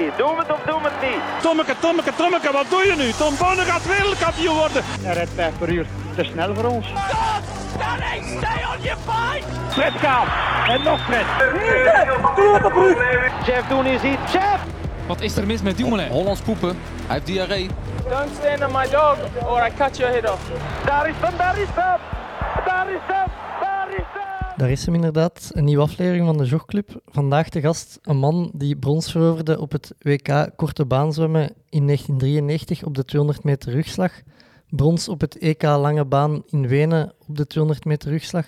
niet? Doen we het of doen we het niet? Tommeke, Tommeke, Tommeke, wat doe je nu? Tom Bonne gaat wereldkampioen worden. Hij rijdt 5 per uur. Te snel voor ons. stay on your fight! Fred Kaap. En nog Fred. Jeff Doen is hier. Jeff! Wat is er mis met Dumoulin? Hollands poepen. Hij heeft diarree. Don't stand on my dog or I cut your head off. Daar is hem, daar is hem! Daar is hem, daar is hem! Inderdaad, een nieuwe aflevering van de Jogclub. Vandaag de gast een man die brons veroverde op het WK korte baanzwemmen in 1993 op de 200 meter rugslag. Brons op het EK lange baan in Wenen op de 200 meter rugslag.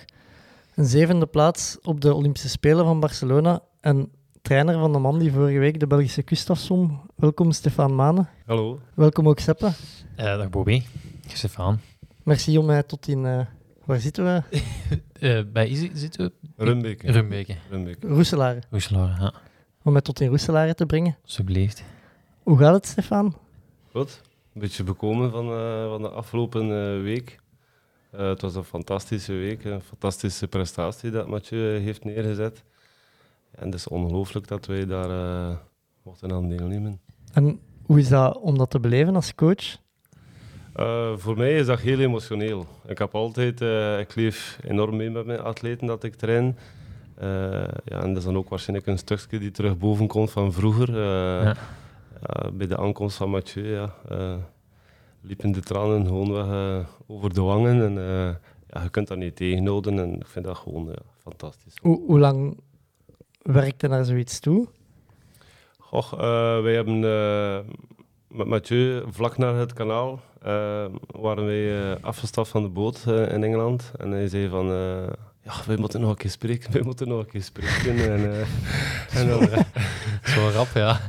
Een zevende plaats op de Olympische Spelen van Barcelona. En trainer van de man die vorige week de Belgische kust afzom. Welkom Stefan Mane. Hallo. Welkom ook Seppe. Uh, dag Bobby. Stefan. Merci om mij tot in... Uh, waar zitten we? uh, bij Izzy zitten we? Rumbeke. Rumbeke. Rumbeke. Roeselare. Roeselare, ja. Om mij tot in Roeselare te brengen. Alsjeblieft. Hoe gaat het, Stefan? Goed. Een beetje bekomen van, uh, van de afgelopen uh, week. Uh, het was een fantastische week, een fantastische prestatie dat Mathieu heeft neergezet. En het is ongelooflijk dat wij daar mochten aan deelnemen. En hoe is dat om dat te beleven als coach? Uh, voor mij is dat heel emotioneel. Ik heb altijd, uh, ik leef enorm mee met mijn atleten dat ik train. Uh, ja, en dat is dan ook waarschijnlijk een stukje die terug boven komt van vroeger. Ja. bij de aankomst van Mathieu ja, liepen de tranen gewoon weg over de wangen. En, ja, je kunt dat niet tegenhouden en ik vind dat gewoon ja, fantastisch. Hoe, hoe lang werkte naar zoiets toe? Och, wij hebben met Mathieu vlak naar het kanaal uh, waren wij uh, afgestapt van de boot uh, in Engeland. En hij zei van, ja, wij moeten nog een keer spreken, wij moeten nog een keer spreken. en, en dan, Zo rap, ja.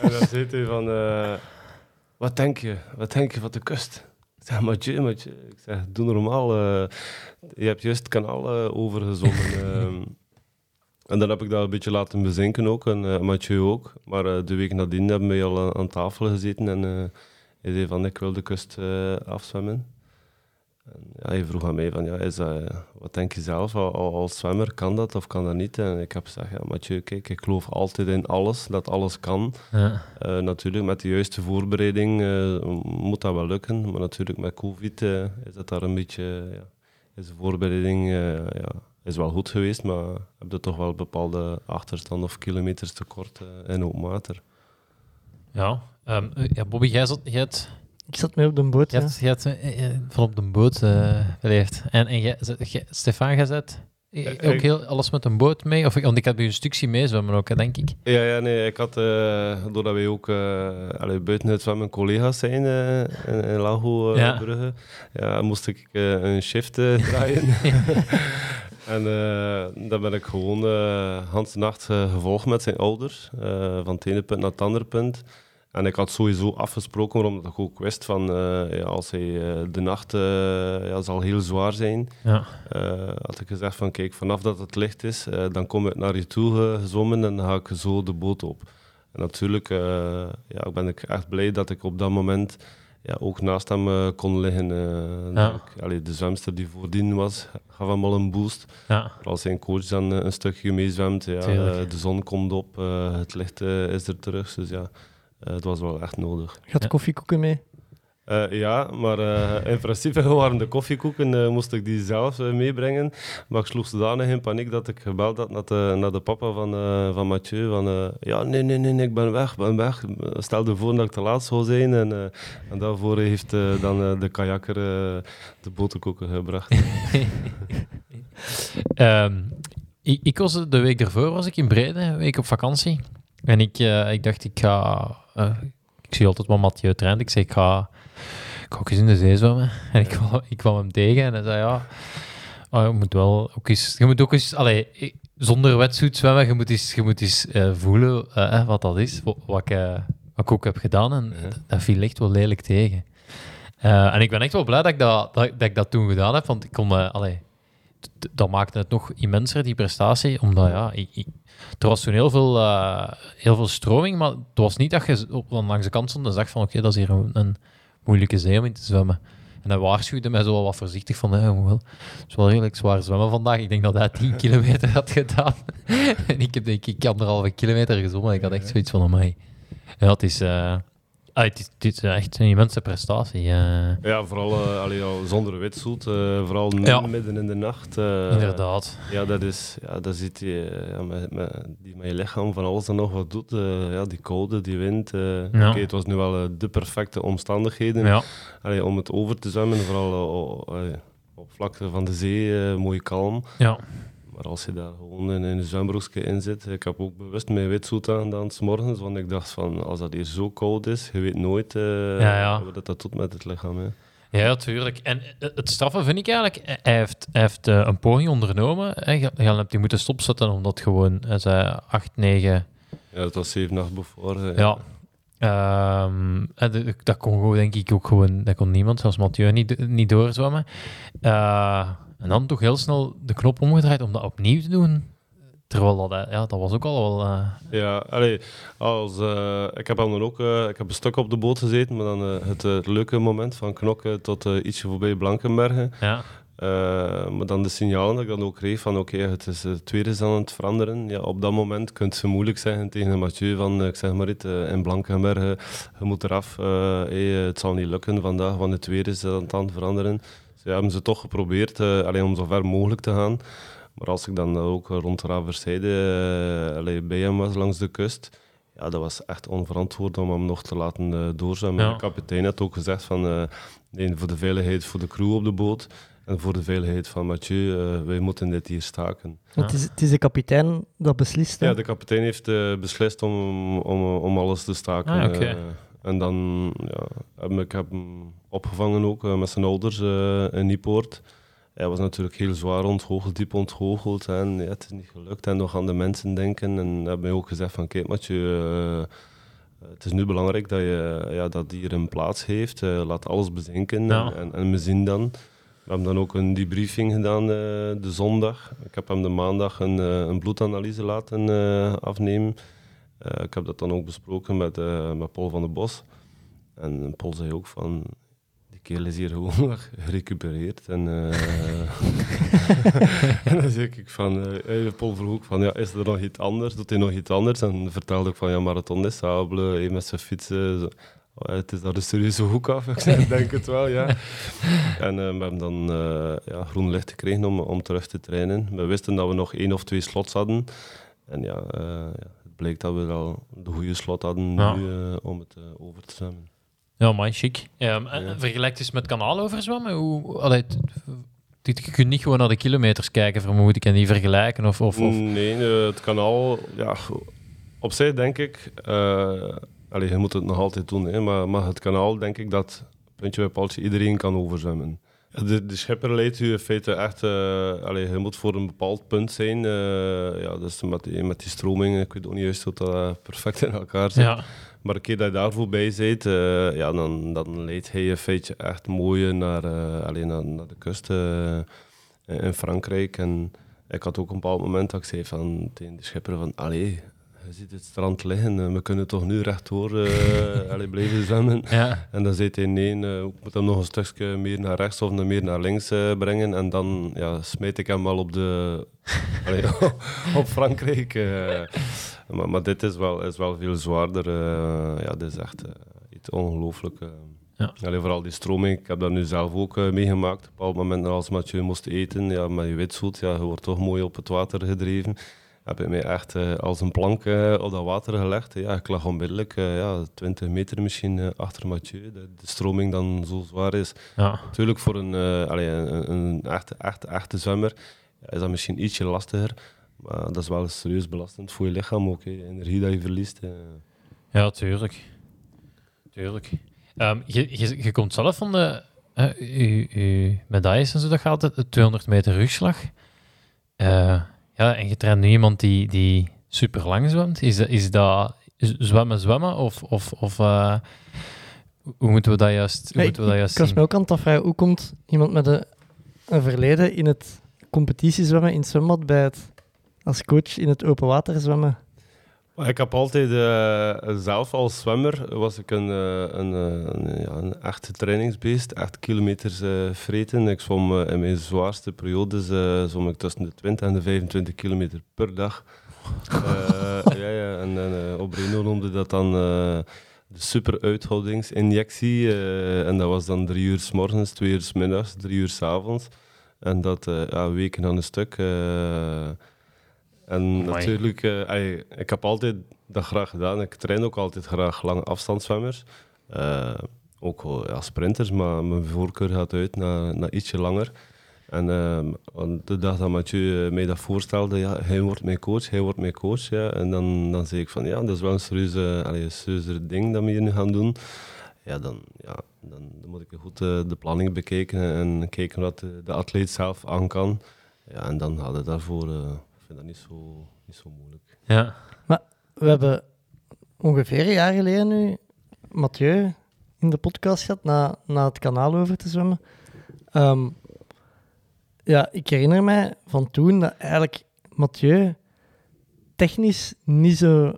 en dan zei hij van, wat denk je, wat denk je van de kust? Ik zeg, Mathieu, Mathieu. Ik zeg, doe normaal. je hebt juist het kanaal overgezongen. En dan heb ik dat een beetje laten bezinken ook, en uh, Mathieu ook. Maar uh, de week nadien hebben we al aan tafel gezeten en uh, hij zei van ik wil de kust afzwemmen. En, ja, hij vroeg aan mij van ja, is dat, wat denk je zelf als, als zwemmer, kan dat of kan dat niet? En ik heb gezegd, ja Mathieu, kijk, ik geloof altijd in alles, dat alles kan. Ja. natuurlijk, met de juiste voorbereiding moet dat wel lukken, maar natuurlijk met covid is dat daar een beetje, ja, is de voorbereiding ja, is wel goed geweest, maar heb je toch wel bepaalde achterstand of kilometers tekort uh, in open water. Ja, um, ja Bobby, jij zat... Jij had... Ik zat mee op de boot, je ja. Had, uh, van op de boot uh, geleefd. En, en jij, jij, Stefan, jij zat ook heel, alles met een boot mee? Of, want ik had bij een stukje mee zwemmen ook, denk ik. Ja, ja nee, ik had, doordat wij ook allee, buiten het zwemmen collega's zijn in, in Lago ja. Brugge, ja, moest ik een shift draaien. En uh, dan ben ik gewoon uh, nacht uh, gevolgd met zijn ouders, van het ene punt naar het andere punt. En ik had sowieso afgesproken, omdat ik ook wist van ja, als hij de nacht ja, zal heel zwaar zijn, ja. had ik gezegd van kijk, vanaf dat het licht is, dan kom ik naar je toe gezwommen en dan ga ik zo de boot op. En natuurlijk ja, ben ik echt blij dat ik op dat moment ja, ook naast hem uh, kon liggen. Uh, ja. ik, allee, de zwemster die voordien was, gaf hem al een boost. Ja. Als zijn coach dan uh, een stukje meezwemt, ja, de zon komt op, het licht is er terug. Dus ja, het was wel echt nodig. Gaat koffiekoeken mee? Uh, ja, maar uh, in principe waren de koffiekoeken, uh, moest ik die zelf meebrengen. Maar ik sloeg zodanig in paniek dat ik gebeld had naar de, naar de papa van, van Mathieu. Van, ja, nee, nee, nee, ik ben weg, ben weg. Stel voor dat ik te laat zou zijn. En, en daarvoor heeft dan de kajakker de boterkoeken gebracht. um, ik, ik, was de week ervoor was ik in Brede, een week op vakantie. En ik, ik dacht, ik ga... ik zie altijd wel Mathieu trainen. Ik zei, ik ga ik ook eens in de zee zwemmen. En ik kwam, ik kwam hem tegen en hij zei, ja, oh, je moet wel ook eens... Je moet ook eens... Allee, zonder wetsuit zwemmen, je moet eens, je moet eens uh, voelen uh, wat dat is, wat, wat, ik, uh, wat ik ook heb gedaan. En dat viel echt wel lelijk tegen. en ik ben echt wel blij dat ik dat, dat, dat, ik dat toen gedaan heb, want ik kon... allee, dat maakte het nog immenser, die prestatie, omdat ja, ik, ik, er was toen heel veel, heel veel stroming, maar het was niet dat je op, langs de kant stond en zag van oké, dat is hier een, een moeilijke zee om in te zwemmen. En hij waarschuwde mij zo wat voorzichtig van, wel, het is wel redelijk zwaar zwemmen vandaag. Ik denk dat hij 10 kilometer had gedaan. en ik heb denk ik anderhalve kilometer gezwommen. Ik had echt zoiets van, mij. Ja, het is, uh, ah, het, is, het is echt een immense prestatie. Uh. Ja, vooral uh, allee, al zonder witsoet, vooral ja. midden in de nacht. Inderdaad. Ja, dat is, ja, dat zit je ja, met, met, die met je lichaam van alles en nog wat doet. ja, die koude, die wind. Ja. Oké, het was nu wel de perfecte omstandigheden ja. allee, om het over te zwemmen, vooral op vlakte van de zee, mooi kalm. Ja. Maar als je daar gewoon in een zwembroekje in zit, ik heb ook bewust mijn witsuit aan s morgens, want ik dacht van, als dat hier zo koud is, je weet nooit uh, ja, ja. wat dat doet met het lichaam. Hè. Ja, natuurlijk. En eh, het straffen vind ik eigenlijk, hij heeft, hij heeft uh, een poging ondernomen. Je, hebt die moeten stopzetten, omdat gewoon, hij zei 8, 9... Ja, dat was 7, 8 voor. Ja. Um, dat kon gewoon, denk ik ook gewoon, dat kon niemand, zelfs Mathieu, niet, niet doorzwemmen. Uh, en dan toch heel snel de knop omgedraaid om dat opnieuw te doen. Terwijl dat, eh, ja, dat was ook al wel... Uh... Ja, allee, als, uh, ik heb dan ook uh, ik heb een stuk op de boot gezeten, maar dan het, het, leuke moment van knokken tot ietsje voorbij Blankenbergen. Ja. maar dan de signalen dat ik dan ook kreeg van oké, okay, het, is, het weer is aan het veranderen. Ja, op dat moment kunt ze moeilijk zeggen tegen Mathieu van ik zeg maar in Blankenbergen, je moet eraf, hey, het zal niet lukken vandaag, want het weer is aan het veranderen. Ze hebben ze toch geprobeerd uh, alleen om zo ver mogelijk te gaan. Maar als ik dan ook rond Raverzijde uh, bij hem was langs de kust, ja, dat was echt onverantwoord om hem nog te laten uh, doorzwemmen. De kapitein had ook gezegd van, uh, nee, voor de veiligheid voor de crew op de boot en voor de veiligheid van Mathieu, uh, wij moeten dit hier staken. Het, is, het, is, de kapitein dat beslist? Ja, de kapitein heeft beslist om, om, om alles te staken. Ah, okay. En dan ja, heb ik heb hem opgevangen ook uh, met zijn ouders uh, in Niepoort. Hij was natuurlijk heel zwaar ontgoocheld, diep ontgoocheld. En ja, het is niet gelukt. En nog aan de mensen denken. En hebben mij ook gezegd van, kijk Matje, uh, het is nu belangrijk dat je ja, dat hier een plaats heeft. laat alles bezinken en, en, we zien dan. We hebben dan ook een debriefing gedaan de zondag. Ik heb hem de maandag een, een bloedanalyse laten afnemen. Uh, ik heb dat dan ook besproken met, uh, met Paul van der Bos. En Paul zei ook van, die kerel is hier gewoon gerecupereerd. En, uh, en dan zei ik van, Paul vroeg ook van, ja, is er nog iets anders? Doet hij nog iets anders? En vertelde ik van, ja, Marathon is Sable, met zijn fietsen. Oh, het is daar de serieuze hoek af, ik denk het wel, ja. En we hebben dan ja, groen licht gekregen om, om terug te trainen. We wisten dat we nog één of twee slots hadden. En ja, ja bleek dat we al de goede slot hadden nu uh, om het uh, over te zwemmen. Ja, maar chic. Um, ja. Vergelijk eens met kanaal overzwemmen. Hoe, allee, je kunt niet gewoon naar de kilometers kijken, vermoed ik, en die vergelijken? Of, of, of... Nee, het kanaal, ja, op zich denk ik, allee, je moet het nog altijd doen, hè, maar, maar het kanaal denk ik dat, puntje bij paaltje, iedereen kan overzwemmen. De, de schipper leidt u in feite echt... Uh, allez, je moet voor een bepaald punt zijn. Uh, ja, dus met die, met die stroming, ik weet ook niet juist hoe dat perfect in elkaar zit. Ja. Maar een keer dat je daar voorbij bent, uh, ja, dan, dan leidt hij in feite echt mooi naar, alleen naar, naar, de kust in Frankrijk. En ik had ook een bepaald moment dat ik zei van, tegen de schipper van... Allee, je ziet het strand liggen, we kunnen toch nu rechtdoor uh, blijven zwemmen. Ja. En dan zei hij nee, uh, ik moet hem nog een stukje meer naar rechts of meer naar links uh, brengen. En dan ja, smijt ik hem wel op, de, allee, op Frankrijk. Maar, maar, dit is wel, is wel veel zwaarder. ja, dit is echt iets ongelooflijk. Ja. Allee, vooral die stroming, ik heb dat nu zelf ook meegemaakt. Op een bepaald moment als Mathieu moest eten, ja, met je witzoet, ja, je wordt toch mooi op het water gedreven heb ik mij echt uh, als een plank uh, op dat water gelegd. Ja, ik lag onmiddellijk uh, ja, 20 meter misschien achter Mathieu. De, de, stroming dan zo zwaar is. Ja. Natuurlijk voor een, allee, een, een, echte, echte, echte zwemmer is dat misschien ietsje lastiger. Maar dat is wel serieus belastend voor je lichaam ook. Hè. Energie dat je verliest. Ja, tuurlijk. Tuurlijk. Um, je, je, je, komt zelf van de uh, medailles en zo, dat gaat het 200 meter rugslag. Ja, en je traint nu iemand die, die super lang zwemt. Is, is dat zwemmen, zwemmen? Of, of, of uh, hoe moeten we dat juist, hoe moeten we dat juist ik, ik was me ook aan het afvragen, hoe komt iemand met een, een verleden in het competitiezwemmen in het zwembad bij het als coach in het open water zwemmen? Ik heb altijd uh, zelf als zwemmer was ik een, uh, een, een, ja, een echte trainingsbeest, echt kilometers uh, vreten. Ik zwom in mijn zwaarste periodes zwom ik tussen de 20 en de 25 kilometer per dag. Eh, ja, ja, en, en eh, Obreno noemde dat dan eh, de super uithoudingsinjectie. eh, en dat was dan drie uur s morgens, twee uur s middags, drie uur s avonds. En dat eh, ja, weken aan een stuk. Eh. en natuurlijk, eh, ey, ik heb altijd dat graag gedaan. Ik train ook altijd graag lange afstandszwemmers. Eh, ook wel, ja, sprinters, maar mijn voorkeur gaat uit naar, naar ietsje langer. En want de dag dat Mathieu eh, mij dat voorstelde, ja, hij wordt mijn coach, hij wordt mijn coach. Ja. En dan, dan zei ik van, ja, dat is wel een serieuze, allee, een serieuzer ding dat we hier nu gaan doen. Ja, dan, ja, dan, dan moet ik goed eh, de planning bekijken en kijken wat de, de atleet zelf aan kan. Ja, en dan gaat het daarvoor, eh, vind dat niet zo, niet zo moeilijk. Ja. We hebben ongeveer een jaar geleden nu Mathieu in de podcast gehad, na, na het kanaal over te zwemmen. Ehm, ja, ik herinner mij van toen dat eigenlijk Mathieu technisch niet zo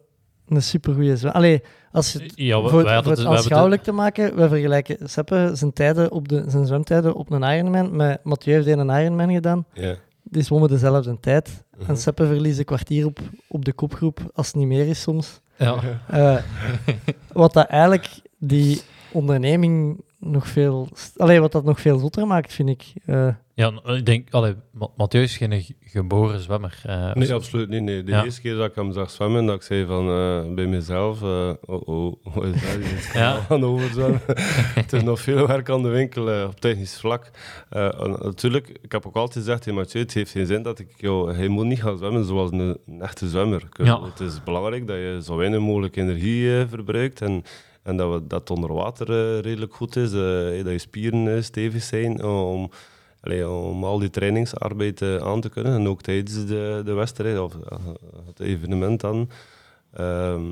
een supergoeie zwemmer... Allee, als je het Ja, we- voor, wij hadden voor het- aanschouwelijk te maken, we vergelijken Seppe zijn, tijden op de, zijn zwemtijden op een Ironman met Mathieu heeft een Ironman gedaan. Ja. Die zwommen dezelfde tijd. Mhm. En Seppe verliest een kwartier op, op de kopgroep, als het niet meer is soms. Ja. Eh, wat dat eigenlijk die onderneming nog veel... Allee, wat dat nog veel zotter maakt, vind ik. Eh, ja, ik denk, allee, Ma- Mathieu is geen ge- geboren zwemmer. eh, Nee, absoluut niet. Nee. De Ja. eerste keer dat ik hem zag zwemmen, dat ik zei van, eh, bij mezelf, eh, oh oh, wat is dat? Ja. aan overzwemmen. het is nog veel werk aan de winkel op technisch vlak. Natuurlijk, ik heb ook altijd gezegd tegen Mathieu, het heeft geen zin dat ik jou... Hij moet niet gaan zwemmen zoals een, een echte zwemmer. Ja. Het is belangrijk dat je zo weinig mogelijk energie verbruikt en, en dat, we, dat het onder water redelijk goed is, dat je spieren stevig zijn om... Allee, om al die trainingsarbeid aan te kunnen. En ook tijdens de, de wedstrijd of eh, het evenement dan. Ehm,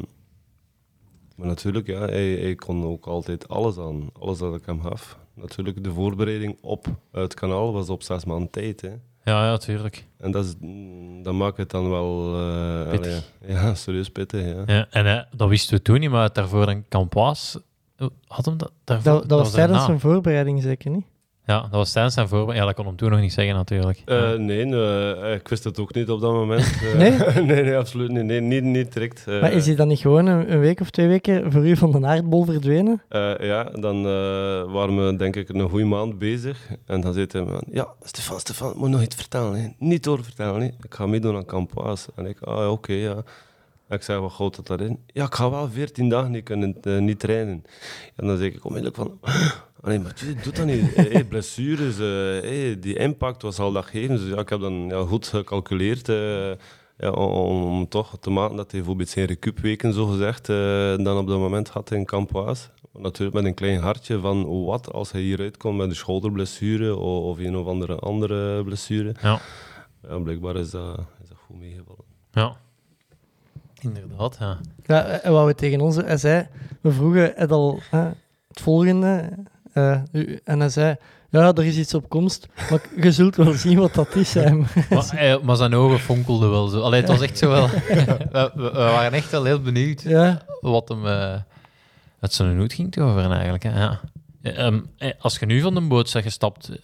maar natuurlijk, ja, hij, hij kon ook altijd alles aan. Alles dat ik hem gaf. Natuurlijk, de voorbereiding op het kanaal was op zes maanden tijd. Hè. Ja, ja, tuurlijk. En dat, is, dat maakt het dan wel... eh, Pittig. allee, ja, serieus pittig, ja. Ja, en eh, dat wisten we toen niet, maar daarvoor een Campois... Had hem dat daarvoor? dat, dat was tijdens zijn voorbereiding zeker niet? Ja, dat was tijdens zijn voorbereiding. Ja, dat kon hem toen nog niet zeggen, natuurlijk. Eh, nee, eh, ik wist het ook niet op dat moment. Eh, Nee? nee, nee, absoluut niet. Nee, niet, niet direct. maar is hij dan niet gewoon een, week of twee weken voor u van de aardbol verdwenen? Eh, ja, dan eh, waren we denk ik een goede maand bezig. En dan zei hij ja, Stefan, Stefan, ik moet nog iets vertellen. Hè. Niet doorvertellen. Hè. Ik ga meedoen aan Campoas. En ik, ah, oké, ja. Ik zei, wat houdt dat daarin? Ja, ik ga wel 14 dagen niet kunnen eh, niet trainen. En dan zeg ik onmiddellijk van, ah, nee, maar je doet dat niet. hey, blessures, eh, hey, die impact, wat zal dat geven? Dus ja, ik heb dan ja, goed gecalculeerd. eh, ja, om, om toch te maken dat hij bijvoorbeeld zijn recupweken, zo gezegd, dan op dat moment had in Campoas. Natuurlijk met een klein hartje van wat als hij hieruit komt met een schouderblessure of, of een of andere andere blessure. Ja. Ja, blijkbaar is dat, is dat goed meegevallen. Ja. Inderdaad, ja. Ja, en wat we tegen ons... Hij zei, we vroegen het al hè, het volgende. eh, en hij zei, ja, er is iets op komst, maar je zult wel zien wat dat is. Hè. Maar, eh, maar zijn ogen fonkelden wel zo. Allee, het was echt zo wel... we, waren echt wel heel benieuwd ja, wat hem... eh het zijn hoed ging over eigenlijk, hè. Ja. Eh, ehm, eh, als je nu van de boot bent gestapt, eh,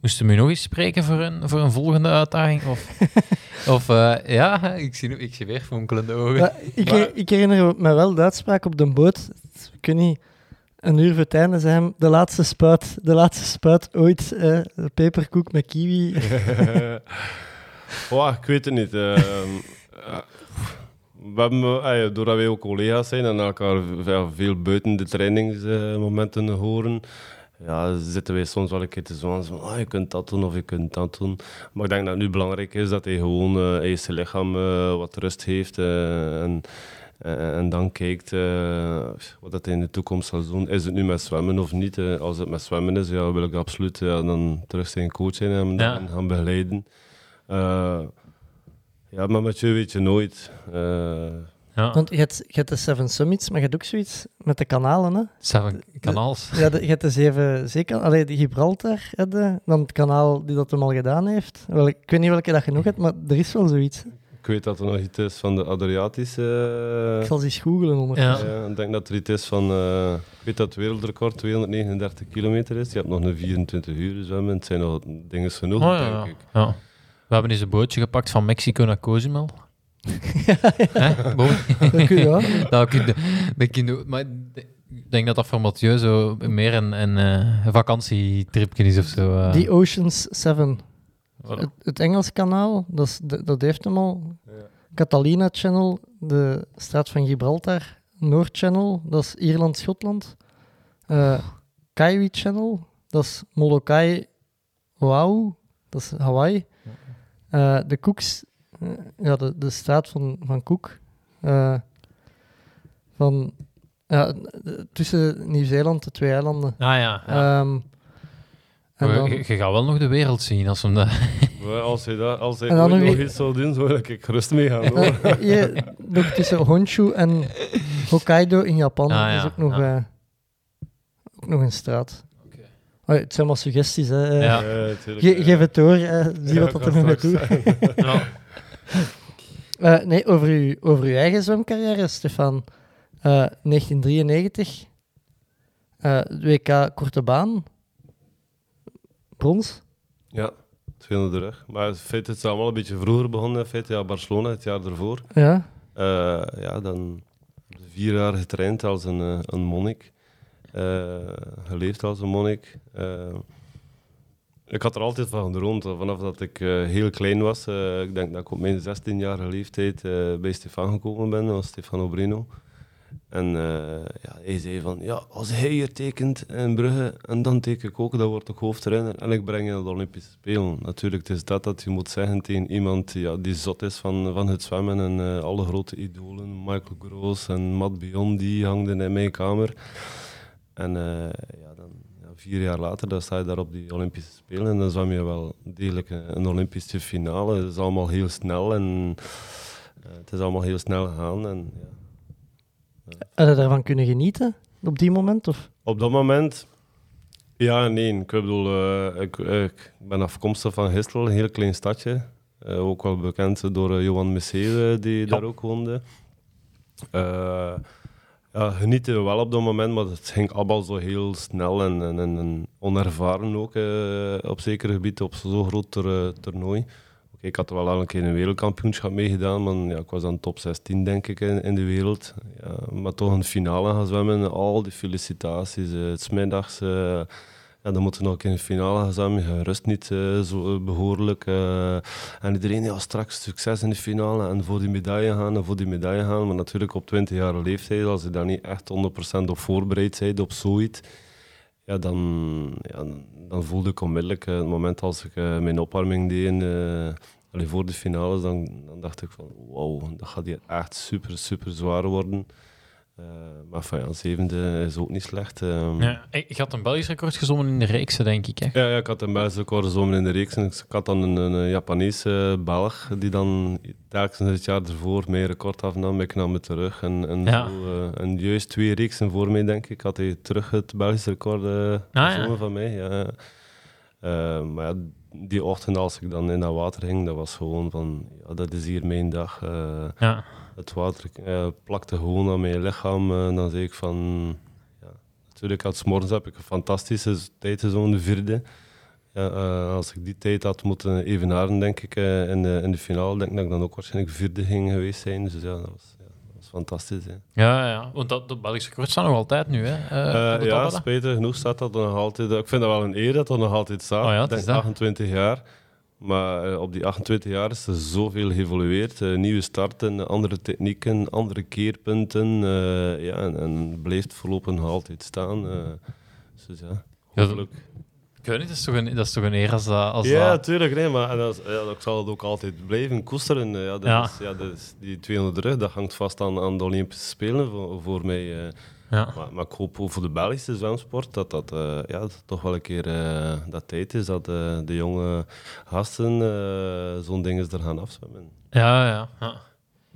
moesten we nog eens spreken voor een, voor een volgende uitdaging? Of, of eh, ja, ik zie, ik zie weer fonkelende ogen. Ik, ik herinner me wel de uitspraak op de boot. Ik weet niet, een uur voor het einde hem, de laatste spuit, de laatste spuit ooit, de peperkoek met kiwi. Oh, ik weet het niet. ehm, ja. we hebben, doordat wij ook collega's zijn en elkaar veel, veel buiten de trainingsmomenten horen, ja, zitten wij soms wel een keer te zwaan. Van, ah, je kunt dat doen of je kunt dat doen. Maar ik denk dat het nu belangrijk is dat hij gewoon eh hij zijn lichaam eh, wat rust heeft. eh, en, en, en dan kijkt wat dat hij in de toekomst zal doen. Is het nu met zwemmen of niet? als het met zwemmen is, ja, wil ik absoluut ja, dan terug zijn coach zijn en hem Ja. dan gaan begeleiden. Ja, maar met je weet je nooit. Ja, Want je hebt, je hebt de Seven Summits, maar je hebt ook zoiets met de kanalen. Hè? Seven kanaals. Ja, de, je hebt de zeven zeker, allee, de Gibraltar, hè, de, dan het kanaal die dat hem al gedaan heeft. Wel, ik weet niet welke dat je nog hebt, maar er is wel zoiets. ik weet dat er nog iets is van de Adriatische. Ik zal ze eens googlen onder. Ja. Ja, ik denk dat er iets is van. eh, ik weet dat het wereldrecord 239 kilometer is. Je hebt nog een 24 uur zwemmen. Het zijn nog dingen genoeg, Oh, ja, ja. denk ik. ja. We hebben eens een bootje gepakt van Mexico naar Cozumel. Boven? Dat kun je, ja. Dat kun je, dat kun je- maar ik denk dat dat voor Mathieu zo meer een, een, eh, een vakantietripje is of zo. eh. Die Oceans 7. Voilà. Het, het Engels kanaal, dat, is, dat dat heeft hem al. Ja. Catalina Channel, de straat van Gibraltar. Noord Channel, dat is Ierland-Schotland. Eh Kaiwi Channel, dat is Molokai Oahu, dat is Hawaii. Eh, de Cooks, eh, ja, de, de straat van, van Cook. Eh, van, ja, tussen Nieuw-Zeeland, de twee eilanden. Ah ja. ja. Ehm, en Maar dan- je, je gaat wel nog de wereld zien als hem dat... Als hij, dat, als hij En dan ooit nog iets zou doen, zou ik gerust meegaan. hoor. Eh, hier, nog tussen Honshu en Hokkaido in Japan Ah, ja, is ook nog, ja. eh, ook nog een straat. Oh, het zijn maar suggesties. Hè. Eh, Ja. Ja, tuurlijk, ge- ja. geef het door, eh, zie Ja, wat dat er nog naartoe. Ja. Eh, nee, over, uw, over uw eigen zwemcarrière, Stefan. Eh, 1993, eh, WK Korte Baan, brons. Ja, twee onder de rug. Maar in feite is het allemaal een beetje vroeger begonnen. In feite, ja, Barcelona het jaar ervoor. Ja. Eh, ja, dan vier jaar getraind als een, eh, een monnik. Eh, geleefd als een monnik. Ik had er altijd van gedroomd, vanaf dat ik eh, heel klein was. Eh, ik denk dat ik op mijn 16-jarige leeftijd eh, bij Stefan gekomen ben, dat was Stefano Brino. En ja, hij zei van, ja, als hij hier tekent in Brugge en dan teken ik ook, dan word ik hoofdtrainer en ik breng je naar de Olympische Spelen. Natuurlijk, het is dat dat je moet zeggen tegen iemand ja, die zot is van, van het zwemmen en alle grote idolen, Michael Gross en Matt Bion, die hangden in mijn kamer. En ja, dan, vier jaar later dan sta je daar op die Olympische Spelen en dan zwem je wel degelijk een, Olympische finale. Het is allemaal heel snel en eh, het is allemaal heel snel gegaan. En, ja. Had je daarvan kunnen genieten op die moment? Of? Op dat moment, ja nee. Ik bedoel, eh, ik, ik ben afkomstig van Gistel, een heel klein stadje. Eh, ook wel bekend door eh, Johan Messé, die daar ook woonde. Genieten we wel op dat moment, maar het ging allemaal zo heel snel en, en, en, en onervaren ook eh, op zekere gebieden op zo'n groot eh, toernooi. Oké, ik had wel al een keer een wereldkampioenschap meegedaan, maar ja, ik was dan top 16 denk ik in, in de wereld. Maar toch een finale gaan zwemmen, al die felicitaties, eh, het middags. eh, ja, dan moeten we keer in de finale gaan zwemmen, je rust niet eh, zo eh, behoorlijk. eh. en iedereen, ja, straks succes in de finale en voor die medaille gaan en voor die medaille gaan. Maar natuurlijk op 20 jaar leeftijd, als je daar niet echt 100% op voorbereid bent op zoiets, ja, dan, ja, dan voelde ik onmiddellijk, eh, het moment als ik eh, mijn opwarming deed eh, allee, voor de finales, dan, dan dacht ik van wow, dat gaat hier echt super, super zwaar worden. Eh, maar van ja, zevende is ook niet slecht. ehm. Ja, ik had een Belgisch record gezongen in de reekse, denk ik. Hè. Ja, ja, ik had een Belgische record zomer in de reeks. En Ik had dan een, een Japanese Belg die dan telkens het jaar ervoor mijn record afnam. Ik nam het terug. En, en, Ja. zo, eh, en juist twee reeksen voor mij, denk ik, had hij terug het Belgische record eh ja. gezongen van mij. Ja. Eh, maar ja, die ochtend als ik dan in dat water ging, dat was gewoon van, ja, dat is hier mijn dag. eh, Ja. Het water eh, plakte gewoon aan mijn lichaam. eh, en dan zei ik van... Ja, natuurlijk, als morgens heb ik een fantastische tijd de vierde. Ja, eh, als ik die tijd had moeten evenaren, denk ik, in, de, in de finale, denk ik dat ik dan ook waarschijnlijk vierde ging geweest zijn. Dus ja, dat was, ja, dat was fantastisch. Hè. Ja, ja, want dat, dat Belgisch record staat nog altijd nu. Hè, ja, spijtig genoeg staat dat nog altijd. Ik vind dat wel een eer dat dat nog altijd staat. Oh ja, ik het denk is dat. 28 jaar. Maar eh, op die 28 jaar is er zoveel geëvolueerd. Eh, nieuwe starten, andere technieken, andere keerpunten. eh, ja, en, en blijft voorlopig nog altijd staan. dus ja, Ja, hopelijk. Ik weet niet, dat is toch een, dat is toch een eer als dat... Als Ja, dat... tuurlijk. Nee, maar en dat is- ja, ik zal het ook altijd blijven koesteren. Ja, dat Ja. Is, ja, dat is, die 200 rug, dat hangt vast aan, aan de Olympische Spelen voor, voor mij. Ja. Maar, maar ik hoop voor de Belgische zwemsport dat dat, eh, ja, dat toch wel een keer eh, dat tijd is dat eh, de jonge gasten zo'n ding eens er gaan afzwemmen. Ja, ja. ja.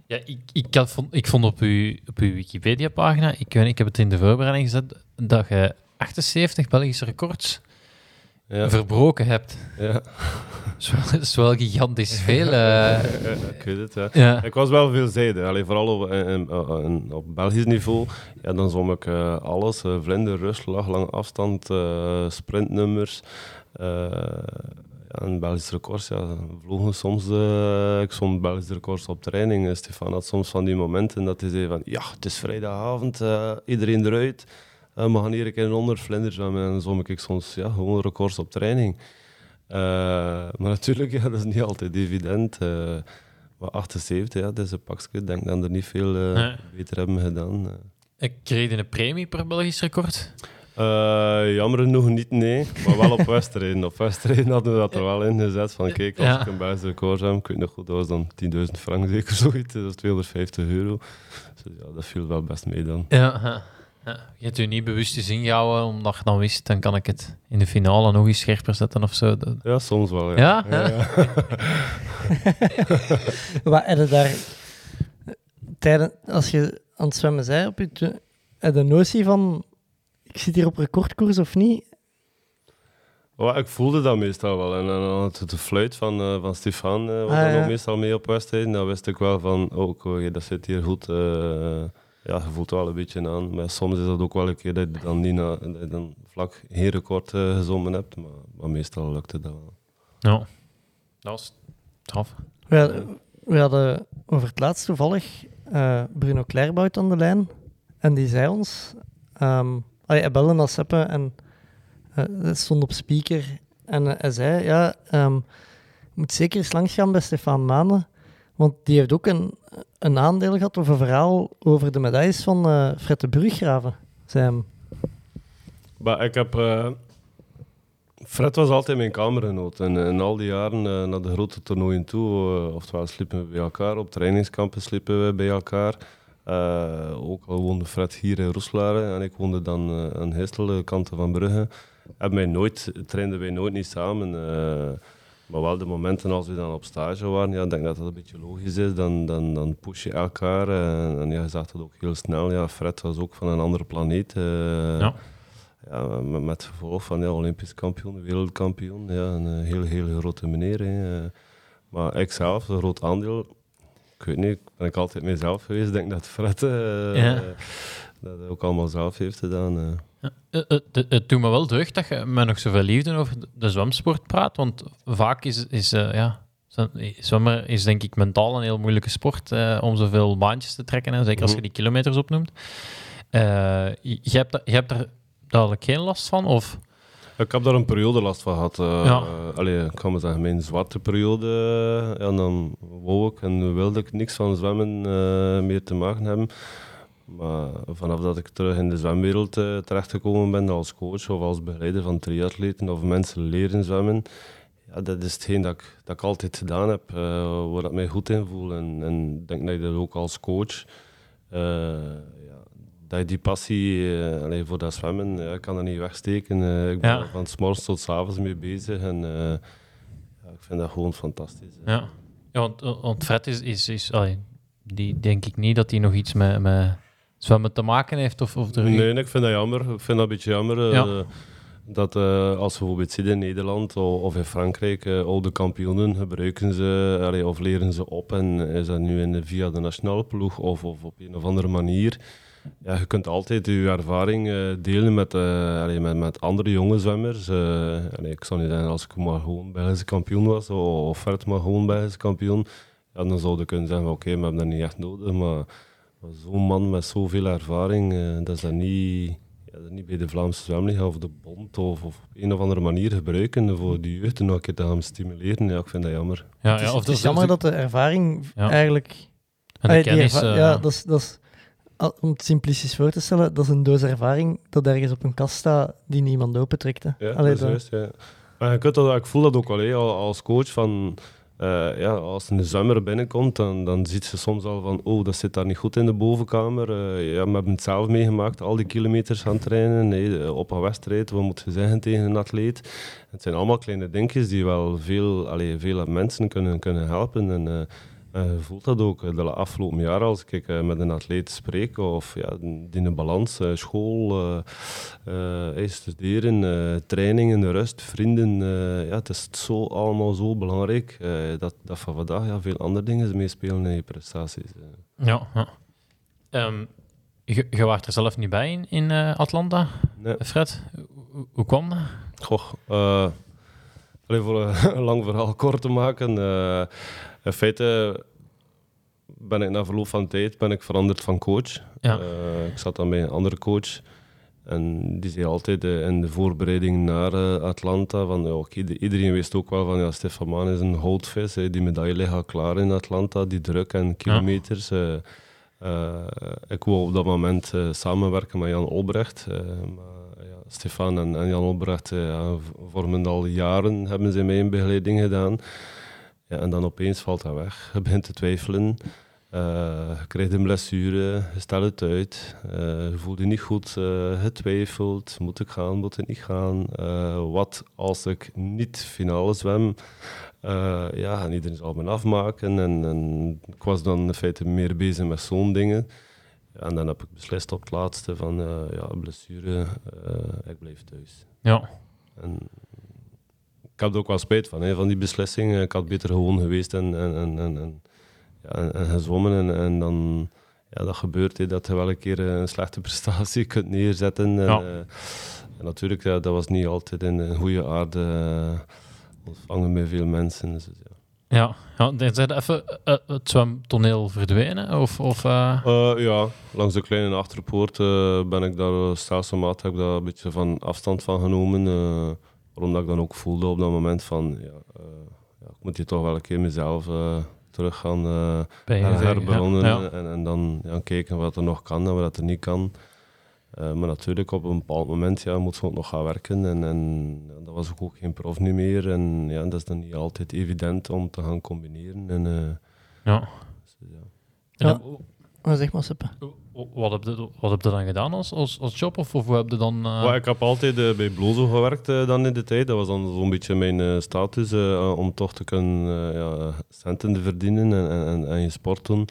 ja ik, ik, had, vond, ik vond op uw, op uw Wikipedia-pagina, ik, ik heb het in de voorbereiding gezet, dat je 78 Belgische records Ja, verbroken hebt. ja. Dat is wel, dat is wel gigantisch veel. eh. Ik weet het, ja. ja. Ik was wel veelzijdig, Allee, vooral op, in- in- in- op Belgisch niveau. Ja, dan zwom ik eh, alles, eh, vlinder, rust, lag, lange afstand, sprintnummers. en Belgische records, ja, vlogen soms. eh, ik stond Belgische records op training. Stefan had soms van die momenten dat hij zei van ja, het is vrijdagavond, iedereen eruit. Eh, we gaan hier een keer onder vlinders zwemmen. En zwom ik soms ja, gewoon records op training. Eh, maar natuurlijk, ja, dat is niet altijd evident. eh maar 78, ja, dat is een pakje. Ik denk dat er niet veel Nee. beter hebben gedaan. Ik kreeg een premie per Belgisch record. Jammer genoeg niet, nee. Maar wel op wedstrijden. Op wedstrijden hadden we dat er wel in gezet. Van kijk, als Ja. ik een Belgische record heb, ik weet nog goed, dat was dan 10.000 frank zeker zoiets. Dat is 250 euro. Dus ja, dat viel wel best mee dan. Ja, ja. Je hebt je niet bewust eens ingehouden, omdat je dan wist, dan kan ik het in de finale nog eens scherper zetten of zo. Dat- Ja, soms wel, ja. Ja? ja, ja. Wat heb je daar tijdens, als je aan het zwemmen zei, op je, tw- heb je de notie van ik zit hier op recordkoers of niet? Maar ik voelde dat meestal wel. En dan de fluit van, eh, van Stefan eh, was Ah, dan ja. ook meestal mee op wedstrijden. Dan wist ik wel van, oh, oké, dat zit hier goed. eh, ja, je voelt wel een beetje aan. Maar soms is dat ook wel een keer dat je dan, niet na, dat je dan vlak geen record eh, gezongen hebt. Maar, maar meestal lukte dat wel. Ja. Dat was tof. We, hadden- we hadden over het laatst toevallig eh, Bruno Klerbout aan de lijn. En die zei ons... ehm allee, hij belde naar Seppe en eh, het stond op speaker. En eh, hij zei, ja, ehm, je moet zeker eens langs gaan bij Stefan Manen. Want die heeft ook een, een aandeel gehad of een verhaal over de medailles van eh Fred de Bruggraven. Maar ik heb... eh, Fred was altijd mijn kamergenoot. En in al die jaren eh, naar de grote toernooien toe, eh, oftewel sliepen we bij elkaar, op trainingskampen sliepen we bij elkaar. Eh, ook al woonde Fred hier in Roeselare en ik woonde dan eh, aan Heestel, de kanten van Brugge. Hebben wij nooit, trainden wij nooit niet samen. Maar wel de momenten als we dan op stage waren, ja, ik denk dat dat een beetje logisch is. Dan, dan, dan push je elkaar. en ja, je zag dat ook heel snel. Ja, Fred was ook van een andere planeet. eh, Ja. ja, met, met gevolg van ja, Olympisch kampioen, wereldkampioen. Ja, een eh, heel, heel grote meneer. Hè. Eh, Maar ik zelf, een groot aandeel, ik weet niet, ben ik altijd mezelf geweest. Ik denk dat Fred Ja. dat ook allemaal zelf heeft gedaan. Eh, Het, het, doet me wel deugd dat je met nog zoveel liefde over de- zwemsport praat, want vaak is, is eh, ja, zwem- zwemmen is denk ik mentaal een heel moeilijke sport eh, om zoveel baantjes te trekken, en zeker als je die kilometers opnoemt. Eh, je, hebt, da- je hebt er geen last van, of... Ik heb daar een periode last van gehad. eh, Ja. eh, allee, ik kan maar zeggen, mijn zwarte periode. eh, en dan wou ik en wilde ik niks van zwemmen eh, meer te maken hebben. Maar vanaf dat ik terug in de zwemwereld eh, terechtgekomen ben als coach of als begeleider van triatleten of mensen leren zwemmen, ja, dat is hetgeen dat ik, dat ik altijd gedaan heb, eh, waar ik mij goed in voel. En, en ik denk dat je dat ook als coach, eh, ja, dat je die passie allee, voor dat zwemmen, ja, ik kan dat niet wegsteken. Ik ben Ja. er van s morgens tot s avonds mee bezig en ja, ik vind dat gewoon fantastisch. Ja, ja want, want Fred is... is, is allee, die denk ik niet dat hij nog iets met, met zwemmen te maken heeft, of, of er... Nee, ik vind dat jammer. Ik vind dat een beetje jammer. eh, Ja. Dat eh, als we bijvoorbeeld zien in Nederland of in Frankrijk, eh oude kampioenen gebruiken ze allee, of leren ze op. En is dat nu in de, via de nationale ploeg of, of op een of andere manier. Ja, je kunt altijd je ervaring delen met, allee, met, met andere jonge zwemmers. Allee, ik zou niet zeggen als ik maar gewoon Belgische kampioen was of Fred maar gewoon Belgische kampioen. Ja, dan zou je kunnen zeggen, oké, we hebben dat niet echt nodig. Maar zo'n man met zoveel ervaring, eh, dat is dat niet, ja, dat niet bij de Vlaamse Zwemliga of de Bond of, of op een of andere manier gebruiken voor die jeugd en nog een keer te gaan stimuleren. Ja, ik vind dat jammer. ja, het is, ja, of het is dat- jammer dat de ervaring Ja. eigenlijk... en de kennis... erva- eh, ja, dat is, dat is, om het simplistisch voor te stellen, dat is een doos ervaring dat ergens op een kast staat die niemand opentrekt. hè. Ja, Allee, dat is juist, ja. Maar je kunt dat, ik voel dat ook al- als coach. Van, eh, ja, als een zwemmer binnenkomt, dan, dan ziet ze soms al van oh, dat zit daar niet goed in de bovenkamer. Eh, ja, we hebben het zelf meegemaakt, al die kilometers gaan trainen. Nee, op een wedstrijd, wat moet je zeggen tegen een atleet? Het zijn allemaal kleine dingetjes die wel veel, allee, veel mensen kunnen, kunnen helpen. En, eh, je voelt dat ook eh, de afgelopen jaren als ik eh, met een atleet spreek of ja, die een balans, eh, school, eh, eh, studeren, eh, trainingen, rust, vrienden. eh, ja, het is zo allemaal zo belangrijk eh, dat, dat van vandaag ja, veel andere dingen meespelen in je prestaties. eh. Ja, ja. Ehm, je, je was er zelf niet bij in, in eh, Atlanta, Nee. Fred. Hoe, hoe kwam dat? Goh, eh, Allee, voor een, lang verhaal kort te maken. eh, in feite ben ik na verloop van tijd ben ik veranderd van coach. Ja. Eh, ik zat dan bij een andere coach. En die zei altijd eh, in de voorbereiding naar Atlanta van ja, oké, de- iedereen wist ook wel van ja, Stefan Maan is een houtvis. hè, die medaille ligt klaar in Atlanta, die druk en kilometers. ik wou op dat moment samenwerken met Jan Olbrecht. maar Stefan en, Jan Olbrecht eh, ja, vormen al jaren, hebben ze mij een begeleiding gedaan. Ja, en dan opeens valt dat weg. Je begint te twijfelen. Eh, je krijgt een blessure, je stelt het uit. eh, je voelt je niet goed, eh getwijfeld. Moet ik gaan, moet ik niet gaan? Wat als ik niet finale zwem? Ja, en iedereen zal me afmaken. En, en ik was dan in feite meer bezig met zo'n dingen. En dan heb ik beslist op het laatste van, eh, ja, blessure, eh, ik blijf thuis. Ja. En ik heb er ook wel spijt van, hè, van die beslissing. Ik had beter gewoon geweest en, en, en, en, en, ja, en, en gezwommen. En, en dan, ja, dat gebeurt, hè, dat je wel een keer een slechte prestatie kunt neerzetten. En, Ja. eh, en natuurlijk, ja, dat was niet altijd in een goede aarde eh, ontvangen bij veel mensen. Dus, ja. Ja, ja dan zijn even eh, het zwemtoneel verdwenen? Of, of, eh, Eh, ja, langs de kleine achterpoort eh, ben ik daar stelselmatig heb ik daar een beetje van afstand van genomen. eh omdat ik dan ook voelde op dat moment van, ja, eh, ja, ik moet hier toch wel een keer mezelf eh, terug gaan eh bij her- zeggen, herbelonen ja, ja. En, en dan ja, kijken wat er nog kan en wat er niet kan. Eh, maar natuurlijk, op een bepaald moment ja, moet ze ook nog gaan werken. En, en ja, dat was ook, ook geen prof nu meer. En ja, dat is dan niet altijd evident om te gaan combineren. En, eh, Ja. dus, ja. En Ja. dan- Maar zeg maar, Seppe. wat, heb je, wat heb je dan gedaan als, als, als job? Of, of hoe heb je dan... eh, ik heb altijd bij Blozo gewerkt eh, dan in de tijd. Dat was dan zo'n beetje mijn status eh, om toch te kunnen eh, ja, centen te verdienen en, en, en, en je sport doen.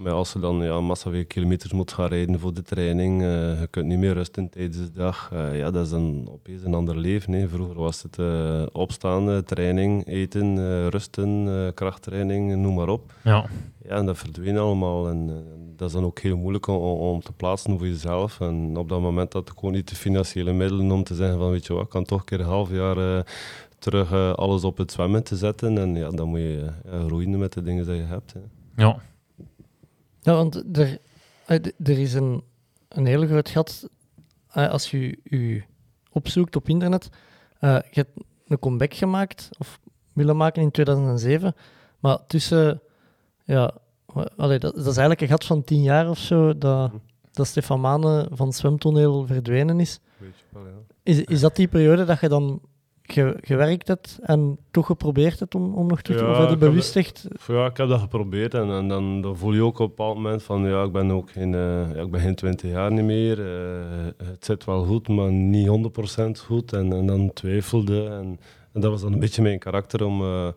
Maar als je dan ja, massa veel kilometers moet gaan rijden voor de training, eh, je kunt niet meer rusten tijdens de dag. eh, ja, dat is dan opeens een ander leven. Hè. Vroeger was het eh, opstaan, training, eten, rusten, krachttraining, noem maar op. ja. Ja, en dat verdween allemaal. En, dat is dan ook heel moeilijk om, om te plaatsen voor jezelf. En op dat moment had ik gewoon niet de financiële middelen om te zeggen van, weet je wat, ik kan toch een keer een half jaar terug alles op het zwemmen te zetten. En ja, dan moet je eh, roeien met de dingen die je hebt. Hè. ja. Ja, want er, eh, er is een, een heel groot gat. eh, als je je opzoekt op internet. eh, je hebt een comeback gemaakt, of willen maken in 2007. Maar tussen. Ja, allee, dat, dat is eigenlijk een gat van tien jaar of zo. Dat, dat Stefan Mane van het zwemtoneel verdwenen is. Weet je wel, ja. Is, is dat die periode dat je dan ge- gewerkt hebt en toch geprobeerd hebt om, om nog terug te Ja, Of bewust echt. Ja, ik heb dat geprobeerd en, en dan, dan voel je ook op een bepaald moment van ja, ik ben ook geen, eh, ja, ik ben geen 20 jaar niet meer. eh, het zit wel goed, maar niet 100% goed. En, en dan twijfelde. En, en dat was dan een beetje mijn karakter om. oh,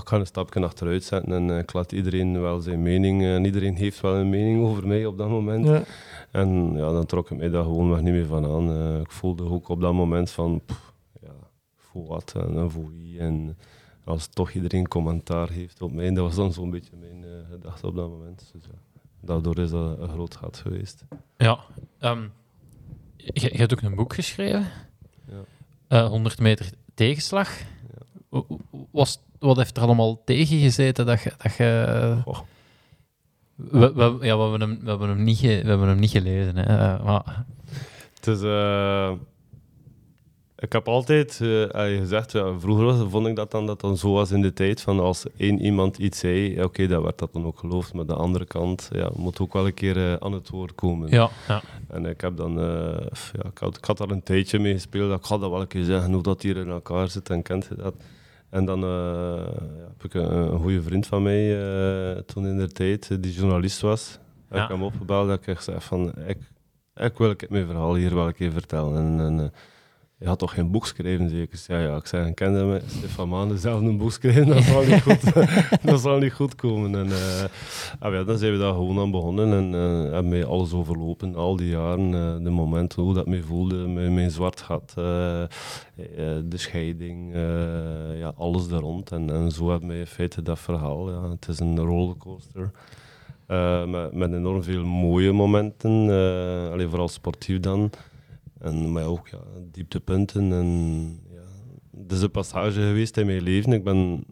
ik ga een stapje achteruit zetten en ik laat iedereen wel zijn mening. En iedereen heeft wel een mening over mij op dat moment. Ja, En ja, dan trok ik mij daar gewoon nog niet meer van aan. Ik voelde ook op dat moment van, pff, voor wat en, en voor wie. En als toch iedereen commentaar heeft op mij, dat was dan zo'n beetje mijn eh, gedachte op dat moment. Dus, ja, daardoor is dat een groot gat geweest. Ja. ehm, je, je hebt ook een boek geschreven. Ja. Eh, 100 meter tegenslag. Wa- wa- Was, wat heeft er allemaal tegen gezeten dat je... Dat je we, we, ja, we, hebben hem, we, hebben hem niet ge- we hebben hem niet gelezen. Hè. Eh, maar, Het is, eh, ik heb altijd eh, gezegd, ja, vroeger was, vond ik dat dan, dat dan zo was in de tijd, van als één iemand iets zei, ja, oké, dat werd dat dan ook geloofd, maar de andere kant ja, moet ook wel een keer eh, aan het woord komen. ja, ja. En ik heb dan, eh, ja, ik had, ik had daar een tijdje mee gespeeld. dat Ik ga dat wel een keer zeggen hoe dat hier in elkaar zit en kent je dat. En dan ja, heb ik een, een goede vriend van mij toen in de tijd, die journalist was. Heb Ja. ik hem opgebeld dat ik zei van, ik, ik wil ik mijn verhaal hier wel een keer vertellen. En, en je had toch geen boek schrijven, zeker? Ja, ja, ik zei, kende me, Stefan Maan zelf een boek schrijven, dat zal niet goed, dat zal niet goed komen. En eh, ah, ja, dan zijn we daar gewoon aan begonnen en eh, hebben mij alles overlopen, al die jaren, eh, de momenten, hoe dat me voelde, mijn, mijn zwart gat, eh, eh, de scheiding, eh, ja, alles daar rond. En, en zo hebben wij in feite dat verhaal. Ja. Het is een rollercoaster. Eh, met, met enorm veel mooie momenten, eh alleen vooral sportief dan. En, maar ook ja, dieptepunten. En, ja, het is een passage geweest in mijn leven. Ik ben,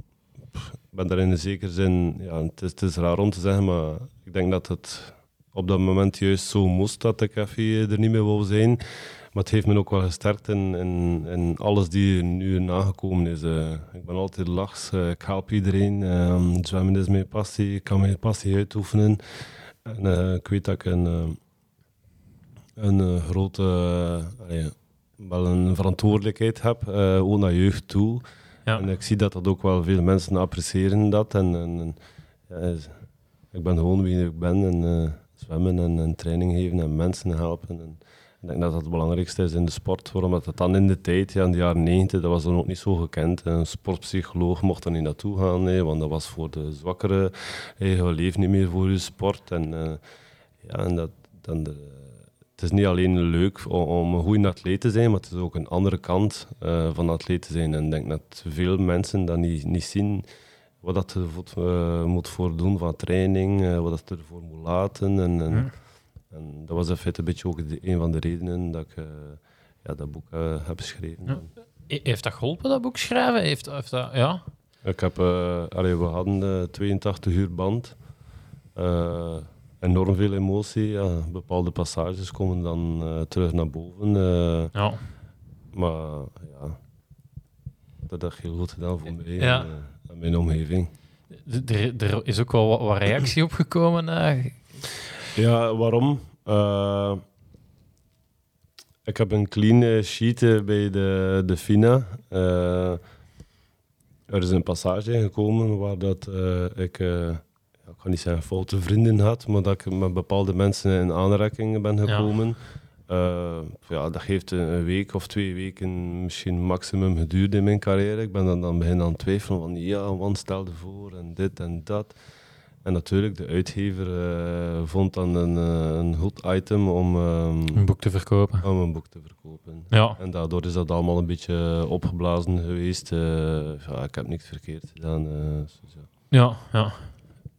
ben daar in zekere zin, ja, het is, het is raar om te zeggen, maar ik denk dat het op dat moment juist zo moest dat ik er niet meer wou zijn. Maar het heeft me ook wel gesterkt in, in, in alles die nu nagekomen is. Uh, ik ben altijd lachs, uh, ik help iedereen. Uh, zwemmen is mijn passie, ik kan mijn passie uitoefenen. En uh, ik weet dat ik een grote, wel een verantwoordelijkheid heb, ook naar jeugd toe. Ja. En ik zie dat dat ook wel veel mensen appreciëren dat. En, en, ja, ik ben gewoon wie ik ben en zwemmen en, en, training geven en mensen helpen. En, ik denk dat dat het belangrijkste is in de sport. Waarom het dan in de tijd, ja, in de jaren 90, dat was dan ook niet zo gekend. Een sportpsycholoog mocht er niet naartoe gaan, nee, want dat was voor de zwakkere. Je leeft niet meer voor je sport. En, uh, ja, en dat, dan de, het is niet alleen leuk om, een goede atleet te zijn, maar het is ook een andere kant uh, van atleet te zijn. En ik denk dat veel mensen dat niet, niet zien wat dat er uh, moet voor doen van training, wat dat ervoor moet laten. En, en. En dat was in feite een beetje ook een van de redenen dat ik ja, dat boek heb geschreven. Heeft dat geholpen, dat boek schrijven? Heeft, heeft dat, ja? Ik heb, allee, we hadden 82 uur band. Enorm veel emotie. Ja. Bepaalde passages komen dan terug naar boven. ja. Maar ja, dat heb heel goed gedaan voor mij ja. en, mijn omgeving. Er, er, is ook wel wat, wat reactie op gekomen. Ja, waarom? Ik heb een clean sheet eh, bij de, de FINA. Er is een passage gekomen waar dat, ik, ik ga niet zeggen foute vrienden had, maar dat ik met bepaalde mensen in aanraking ben gekomen. Ja. ja, dat heeft een, week of twee weken misschien maximum geduurd in mijn carrière. Ik ben dan, dan beginnen aan het twijfelen van ja, wat stelde voor en dit en dat. En natuurlijk, de uitgever uh, vond dan een, uh, een goed item om um, een boek te verkopen. Om een boek te verkopen. Ja. En daardoor is dat allemaal een beetje opgeblazen geweest. Uh, ja, ik heb niks verkeerd gedaan. Dus, ja. ja, ja.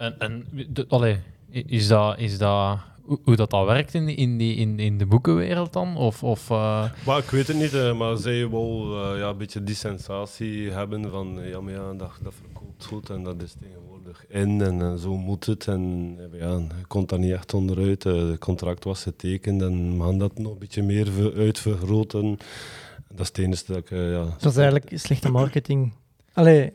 En, en de, allee, is dat, is dat hoe, dat, dat werkt in, in, die, in, in de boekenwereld dan? Of, of, uh... maar, ik weet het niet, maar zij wil uh, ja, een beetje die sensatie hebben van ja, maar ja, dat, dat verkoopt goed en dat is tegenwoordig in en, en zo moet het. En ja, je kon daar niet echt onderuit. Het contract was getekend en we gaan dat nog een beetje meer uitvergroten. Dat is het enige dat ik... ja, dat is eigenlijk slechte marketing Allee,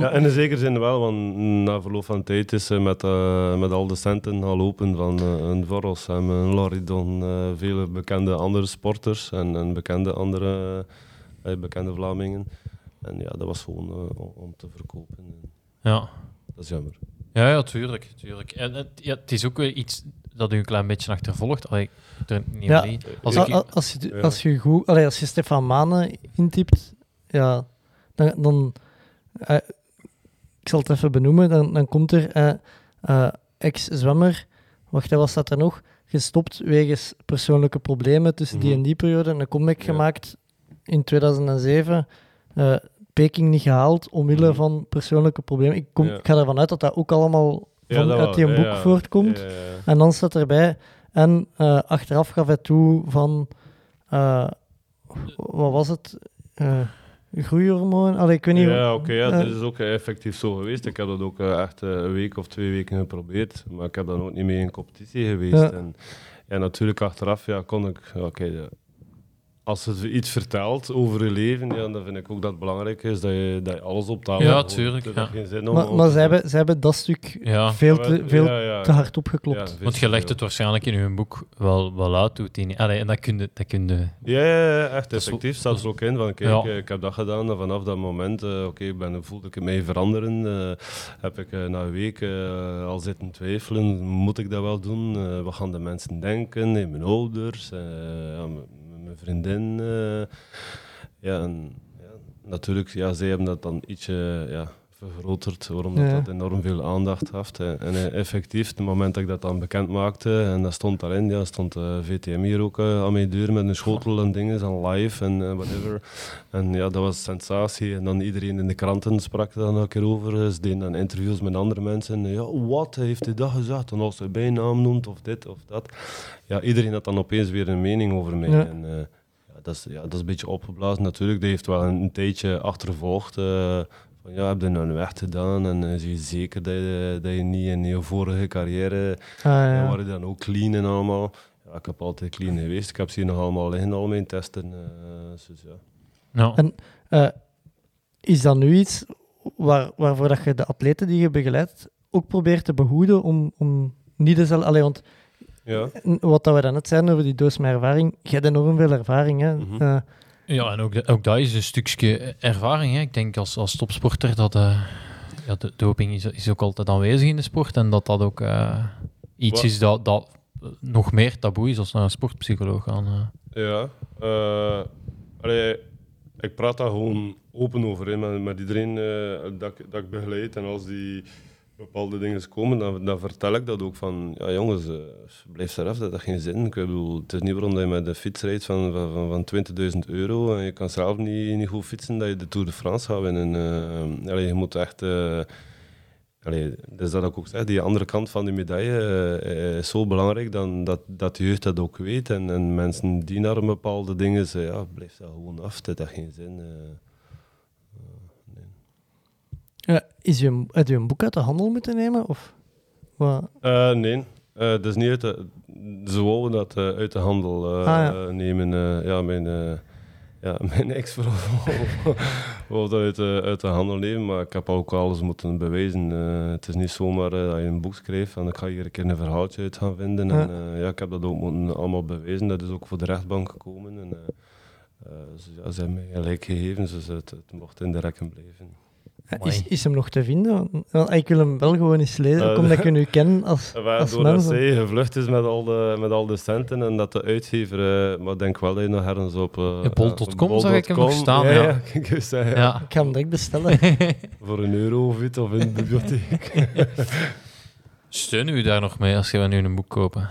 ja, in een zekere zin wel, want na verloop van tijd is ze met, uh, met al de centen gaan lopen van uh, een Voros en een Loridon, uh, vele bekende andere sporters en, en bekende andere bekende Vlamingen. En ja, dat was gewoon om te verkopen. Ja. Dat is jammer. Ja, ja, tuurlijk. tuurlijk. En het, ja, het is ook weer iets dat u een klein beetje achtervolgt. Allee, er niet ja, als, als, als, je, als je goed, allee, als je Stefan Manen intypt, ja, dan, dan uh, ik zal het even benoemen, dan, dan komt er uh, uh, ex-zwemmer, wacht, wat staat er nog? Gestopt wegens persoonlijke problemen tussen die mhm. en die periode. En een comeback ja. gemaakt in 2007. Peking niet gehaald omwille mm. van persoonlijke problemen. Ik, kom, ja. ik ga ervan uit dat dat ook allemaal van, ja, uit die boek voortkomt. En dan staat erbij, en achteraf gaf hij toe van, wat was het? Groeihormoon. Allee, ik weet niet. Ja, oké, ja, dat is ook effectief zo geweest. Ik heb dat ook uh, echt uh, een week of twee weken geprobeerd, maar ik heb dan ook niet mee in competitie geweest. Ja. En, en natuurlijk achteraf ja, kon ik, oké, okay, als je iets vertelt over je leven, ja, dan vind ik ook dat het belangrijk is dat je, dat je alles op tafel Ja, tuurlijk. Ja. Geen zin om, maar maar ze, hebben, ze hebben dat stuk ja. veel, te, veel te hard opgeklopt. Want je legt het waarschijnlijk in je boek wel, wel uit. Doet Allee, en dat kun je... Dat kun je ja, ja, echt effectief. Staat er ook in van, kijk, ik heb dat gedaan en vanaf dat moment, uh, oké, okay, ik ben, voelde ik mij veranderen. Uh, heb ik uh, na een week al zitten twijfelen, moet ik dat wel doen? wat gaan de mensen denken? mijn ouders? Ja, vriendin. Uh, ja, en, ja, natuurlijk, ja, zij hebben dat dan ietsje ja, vergroterd, waarom dat, dat enorm veel aandacht heeft. En uh, effectief, het moment dat ik dat dan bekend maakte, en dat stond daarin, ja, stond uh, eh, VTM hier ook aan mijn deur met een schotel en dingen, en live en whatever. En ja, dat was sensatie. En dan iedereen in de kranten sprak daar een keer over. Ze deden dan interviews met andere mensen. En, ja, wat heeft hij dat gezegd? En als hij bijnaam noemt of dit of dat. Ja, iedereen had dan opeens weer een mening over mij. En, dat, is, ja, dat is een beetje opgeblazen natuurlijk. Die heeft wel een, een tijdje achtervolgd. eh, van, ja, heb je nou een weg gedaan? En uh, zie je zeker dat je, dat je niet in je vorige carrière... Ah, ja. Ja. waren dan ook clean en allemaal. Ja, ik heb altijd clean geweest. Ik heb ze hier nog allemaal liggen, al mijn testen. eh, dus ja. En eh, is dat nu iets waar, waarvoor dat je de atleten die je begeleidt ook probeert te behoeden om, om niet dezelfde... Allee, want Ja. wat dat we dan net zeiden over die doos met ervaring, jij hebt enorm veel ervaring. Hè? Mhm. Eh, Ja, en ook, ook dat is een stukje ervaring. Hè. Ik denk als, als topsporter dat eh, ja, de doping is, is ook altijd aanwezig in de sport. En dat dat ook eh, iets Wat? is dat, dat nog meer taboe is als naar een sportpsycholoog gaan. eh. Ja. allee, ik praat daar gewoon open over hè, met, met iedereen dat, ik- dat ik begeleid. En als die bepaalde dingen komen, dan, dan vertel ik dat ook van... Ja, jongens, eh, blijf eraf, dat heeft geen zin. Ik bedoel, het is niet waarom dat je met een fiets rijdt van, van, van, van 20.000 euro en je kan zelf niet, niet goed fietsen, dat je de Tour de France gaat winnen. eh je moet echt... eh, Allee, dus dat ik ook zeg, die andere kant van die medaille is zo belangrijk dan dat, dat de jeugd dat ook weet. En, en mensen die naar bepaalde dingen zeggen, ja, blijf dat gewoon af, dat heeft geen zin. Ja, is je, heb je een boek uit de handel moeten nemen? Of wat? Eh, nee, Eh dat is niet uit de, ze wouden dat uit de handel Ah, ja. nemen. ja, mijn, ja, mijn ex-vrouw wou dat uit de, uit de handel nemen, maar ik heb ook alles moeten bewijzen. Het is niet zomaar dat je een boek schrijft en ik ga hier een keer een verhaaltje uit gaan vinden. Ja. En, ja, ik heb dat ook moeten allemaal bewijzen. Dat is ook voor de rechtbank gekomen. En, ze, ja, ze hebben mij gelijk gegeven, dus het, het mocht in de rekken blijven. Is, is hem nog te vinden? Want ik wil hem wel gewoon eens lezen, ook Eh, omdat ik u ken als, Ja, als doordat mens. zij gevlucht is met al, de, met al de centen en dat de uitgever, eh, maar ik denk wel dat je nog ergens op... eh, bol.com op zag ik hem nog staan, Ja, ja. ja, ik Ja. Ik ga hem direct bestellen. voor een euro of iets, of in de bibliotheek. Steunen u daar nog mee als je nu een boek kopen?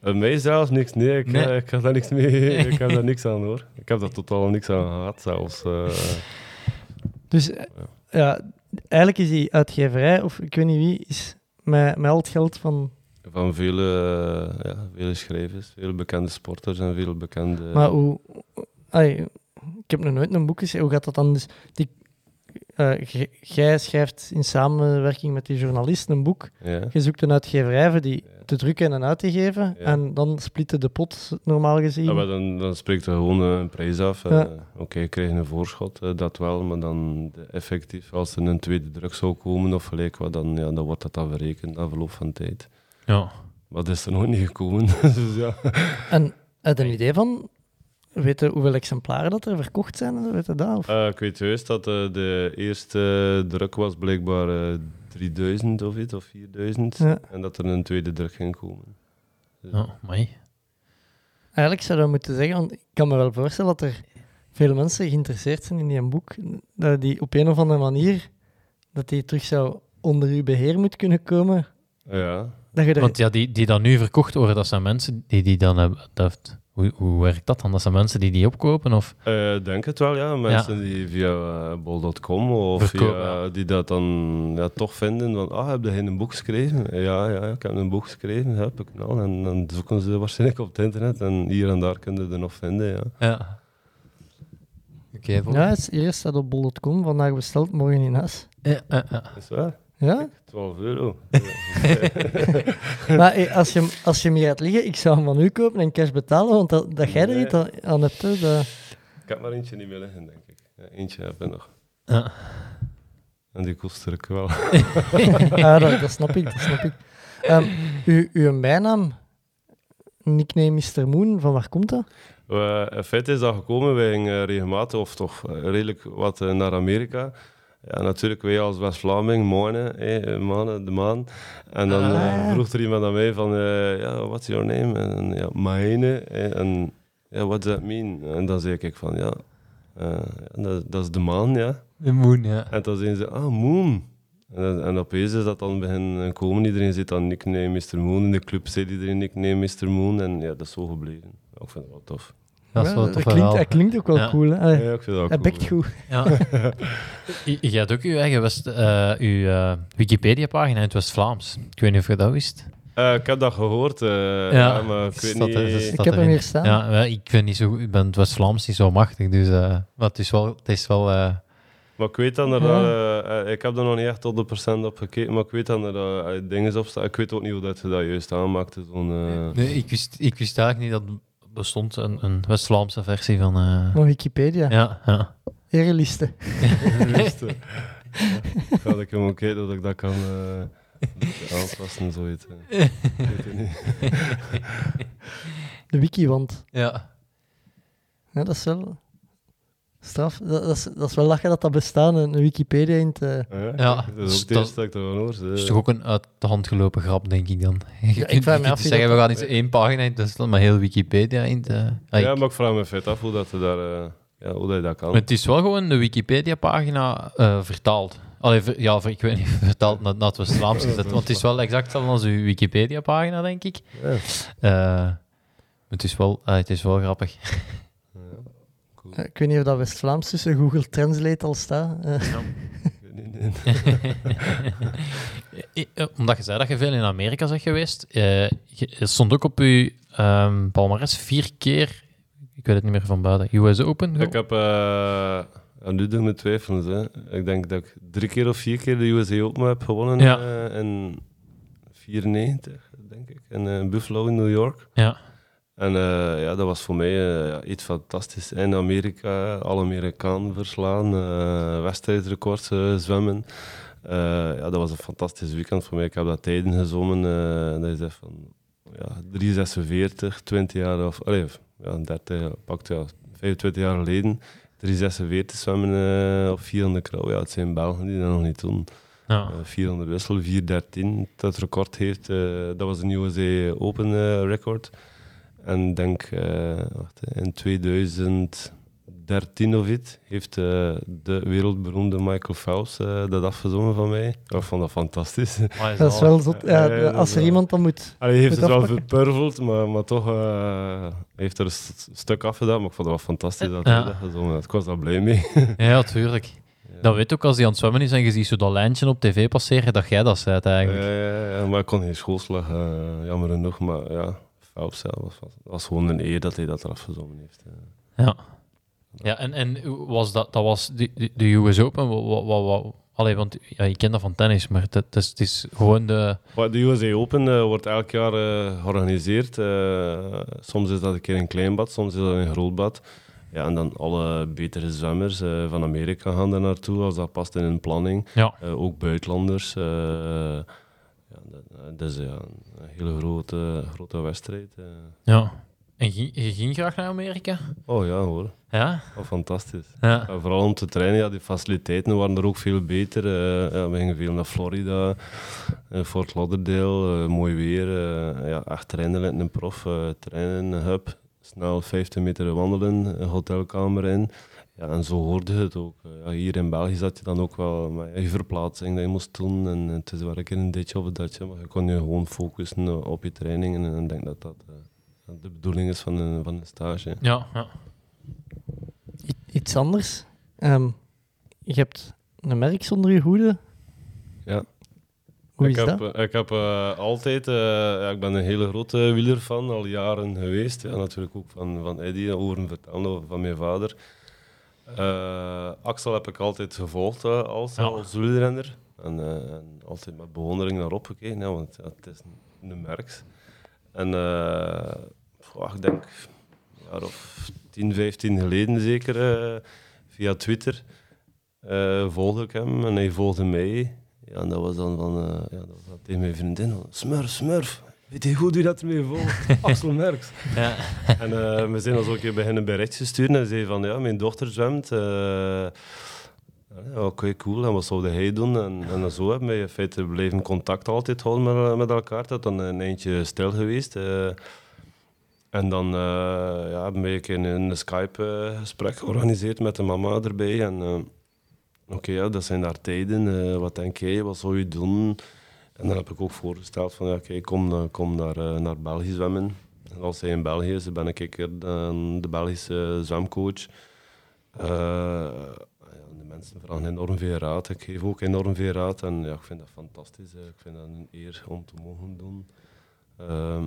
Bij mij zelfs niks, nee, ik, Nee. eh, ik heb daar niks mee, ik heb daar niks aan hoor. Ik heb daar totaal niks aan gehad zelfs. eh. Dus eh, ja, eigenlijk is die uitgeverij, of ik weet niet wie, is met, met al het geld van... van vele, eh, ja, vele schrijvers, veel bekende sporters en veel bekende... Maar hoe... ik heb nog nooit een boek geschreven. Hoe gaat dat dan? Dus die, eh, jij schrijft in samenwerking met die journalist een boek. ja. Je zoekt een uitgeverij voor die te drukken en uit te geven. Ja. En dan splitten de pot, normaal gezien. Ja, maar dan, dan spreekt er gewoon een prijs af. Ja. Eh, Oké, ik krijg een voorschot, eh, dat wel, maar dan de effectief, als er een tweede druk zou komen of gelijk wat, dan, ja, dan wordt dat dan verrekend na verloop van tijd. Ja. Maar dat is er nog niet gekomen. dus ja. En heb je een idee van... Weet je hoeveel exemplaren dat er verkocht zijn? Weet je dat? Of? Eh, ik weet juist dat eh, de eerste druk was blijkbaar eh 3000 of iets, of 4000. Ja. En dat er een tweede druk ging komen. Dus- Ja, amai. Eigenlijk zou je moeten zeggen, want ik kan me wel voorstellen dat er veel mensen geïnteresseerd zijn in die boek, dat die op een of andere manier, dat die terug zou onder uw beheer moet kunnen komen. ja. Dat je er... Want ja, die, die dan nu verkocht worden, dat zijn mensen die die dan hebben... Dat, hoe, hoe werkt dat dan? Dat zijn mensen die die opkopen? Of? Eh, Ik denk het wel, ja. Mensen die via eh, bol.com of Verkoop, via, die dat dan ja, toch vinden van, ah, heb je een boek geschreven? Ja, ja, ik heb een boek geschreven, heb ik nou. En dan zoeken ze waarschijnlijk op het internet en hier en daar kunnen ze er nog vinden, ja. Ja. Oké, ja, het is eerst staat op bol.com, vandaag besteld, morgen in huis. ja, ja, ja. Is waar? Ja? 12 euro. maar hey, als, je, als je hem hier gaat liggen, ik zou hem van u kopen en cash betalen, want dat, dat jij er Nee. iets aan- aan hebt, hè, dat... ik heb maar eentje niet meer liggen, denk ik. Ja, eentje heb ik nog. Ja. En die kost er ook wel. Ja, dat, dat snap ik, dat snap ik. Ehm, uw, uw bijnaam, nickname Mr. Moon, van waar komt dat? Eh, in feite is dat gekomen, wij gingen regelmatig, of toch eh, redelijk wat eh, naar Amerika. Ja, natuurlijk, wij als West-Vlaming, mannen, eh, mannen, de maan. En dan eh, Ah. vroeg er iemand aan mij van, eh, ja, what's your name? En ja, mijne. eh, en ja, what does that mean? En dan zei ik van, ja, eh, dat, dat is de maan, ja. De moon, ja. En toen zeiden ze, ah, Moon. En, en opeens is dat dan beginnen komen. Iedereen zit dan nickname Mr. Moon. In de club zit iedereen nickname Mr. Moon. En ja, dat is zo gebleven. Ik vind het wel tof. Dat is Ja, wel een tof klinkt, verhaal. klinkt ook wel Ja. cool. Hè? Allee, Ja, ik vind dat Hij cool. bekt goed. Ja. Je, je hebt ook je eigen West, eh, uw, eh, Wikipedia-pagina in het West-Vlaams. Ik weet niet of je dat wist. Uh, ik heb dat gehoord, uh, ja, maar ik weet niet... Er, ik heb hem hier staan. Ja, ik, ben niet zo, ik ben het West-Vlaams niet zo machtig, dus uh, maar het is wel... Het is wel maar ik weet dan dat er, ik heb er nog niet echt tot de procent op gekeken, maar ik weet dan dat er dingen op staan. Ik weet ook niet hoe dat je dat juist aanmaakte. Zo'n, Nee, ik wist, ik wist eigenlijk niet dat bestond een, een West-Vlaamse versie van... Van Wikipedia? Ja, ja. Ereliste. Ereliste. ja, ga ik hem ook kijken dat ik dat kan aanpassen, zoiets. De wikiwand. Ja. Ja, dat is wel straf. Dat, dat, is, dat is wel lachen dat dat bestaat, een Wikipedia in te... Ja, ja. dat is ook het eerste dat ik ervan hoor. Dat is toch ook een uit de hand gelopen grap, denk ik dan. Je ja, ik vraag me af zeggen, we gaan niet één pagina in te maar heel Wikipedia in te... Ah, ja, maar ik vraag me feit af hoe dat, daar, uh, ja, hoe dat, dat kan. Maar het is wel gewoon de Wikipedia-pagina uh, vertaald. Allee, ja, ik weet niet, vertaald naar, naar het West-Vlaams gezet. Want het is wel exact hetzelfde als uw Wikipedia-pagina, denk ik. Ja. Uh, het, is wel, uh, het is wel grappig. Cool. Ik weet niet of dat West-Vlaams tussen Google Translate al staat. Uh. Ja. Omdat je zei dat je veel in Amerika bent geweest, je stond ook op je um, palmarès vier keer, ik weet het niet meer van buiten, US Open. Ik heb en nu doen we twijfels. Hè. Ik denk dat ik drie keer of vier keer de USA Open heb gewonnen ja. uh, in 94, denk ik. In uh, Buffalo in New York. Ja. En uh, ja, dat was voor mij ja, iets fantastisch. In Amerika, alle Amerikanen verslaan, wedstrijdrecords zwemmen. ja, dat was een fantastisch weekend voor mij. Ik heb dat tijden gezongen. dat is zegt van ja, 346, 20 jaar of... Allee, ja, 30, pakt ja, 25 jaar geleden 346 zwemmen uh, op 400 krauw. Ja, het zijn Belgen die dat nog niet doen. Ja. Uh, 400 wissel, 413 dat record heeft. Uh, dat was een USA Open record. En denk wacht, in 2000 13 of iets, heeft uh, de wereldberoemde Michael Phelps uh, dat afgezongen van mij. Ik vond dat fantastisch. dat is wel zot. Ja, ja, als er iemand dan moet. Hij heeft het wel verpurveld, maar, maar toch uh, heeft er een st stuk afgedaan. Maar ik vond het wel fantastisch dat hij dat gezongen had. Ik was daar blij mee. ja, tuurlijk. Dat weet ook als hij aan het zwemmen is en je ziet zo dat lijntje op tv passeren, dat jij dat zei eigenlijk. Ja, ja, ja, maar ik kon geen schoolslag, jammer genoeg. Maar ja, Phelps ja, was, was gewoon een eer dat hij dat eraf gezongen heeft. Ja. Ja, en, en was dat, dat was de, de US Open? Wat, wat, wat, allee, want ja, je kent dat van tennis, maar het, het, is, het is gewoon de... De USA Open uh, wordt elk jaar uh, georganiseerd. Uh, soms is dat een keer een klein bad, soms is dat een groot bad. Ja, en dan alle betere zwemmers van Amerika gaan daar naartoe, als dat past in hun planning. Ja. ook buitenlanders. Is ja, een hele grote, grote wedstrijd. Ja. En ging, je ging graag naar Amerika? Oh ja hoor. Ja? Oh, fantastisch. Ja. vooral om te trainen, ja, die faciliteiten waren er ook veel beter. Uh, ja, we gingen veel naar Florida, uh, Fort Lauderdale, uh, mooi weer. ja, met een prof, trainen, hub, snel 15 meter wandelen, een hotelkamer in. Ja, en zo hoorde het ook. Ja, hier in België zat je dan ook wel met je verplaatsing dat je moest doen. En het is wel een keer een ditje of een datje, maar je kon je gewoon focussen op je trainingen. En ik denk dat dat de bedoeling is van een, van een stage. Ja, ja. Iets anders. Um, je hebt een merk zonder je hoede. Ja. Hoe ik is heb, dat? Ik heb uh, altijd... Uh, ja, ik ben een hele grote wieler fan, al jaren geweest. Ja, natuurlijk ook van, van Eddie, horen vertellen van mijn vader. Uh, Axel heb ik altijd gevolgd als, ja. als wielrenner. En, en, altijd met bewondering naar opgekeken, want het is een, een merk. En oh, ik denk een jaar of 10, 15 geleden zeker, via Twitter, volgde ik hem en hij volgde mij. Ja, en dat was dan van, ja, dat was tegen mijn vriendin, Smurf, Smurf, weet je goed hoe dat ermee volgt? Axel Merks. ja. En we zijn ons ook een keer beginnen berichtjes sturen en zei van, ja, mijn dochter zwemt. ja, Oké, okay, cool. En wat zou hij doen? En, en zo hebben we in feite blijven contact altijd houden met, met elkaar. Dat dan een eindje stil geweest. En dan uh, ja, hebben we een, een Skype-gesprek georganiseerd met de mama erbij. En uh, oké, ja, dat zijn daar tijden. Uh, wat denk jij? Wat zou je doen? En dan heb ik ook voorgesteld van, ja, kom, kom naar, naar België zwemmen. En als hij in België is, ben ik de, de Belgische zwemcoach. de mensen vragen enorm veel raad. Ik geef ook enorm veel raad. En ja, ik vind dat fantastisch. Ik vind dat een eer om te mogen doen. Ehm,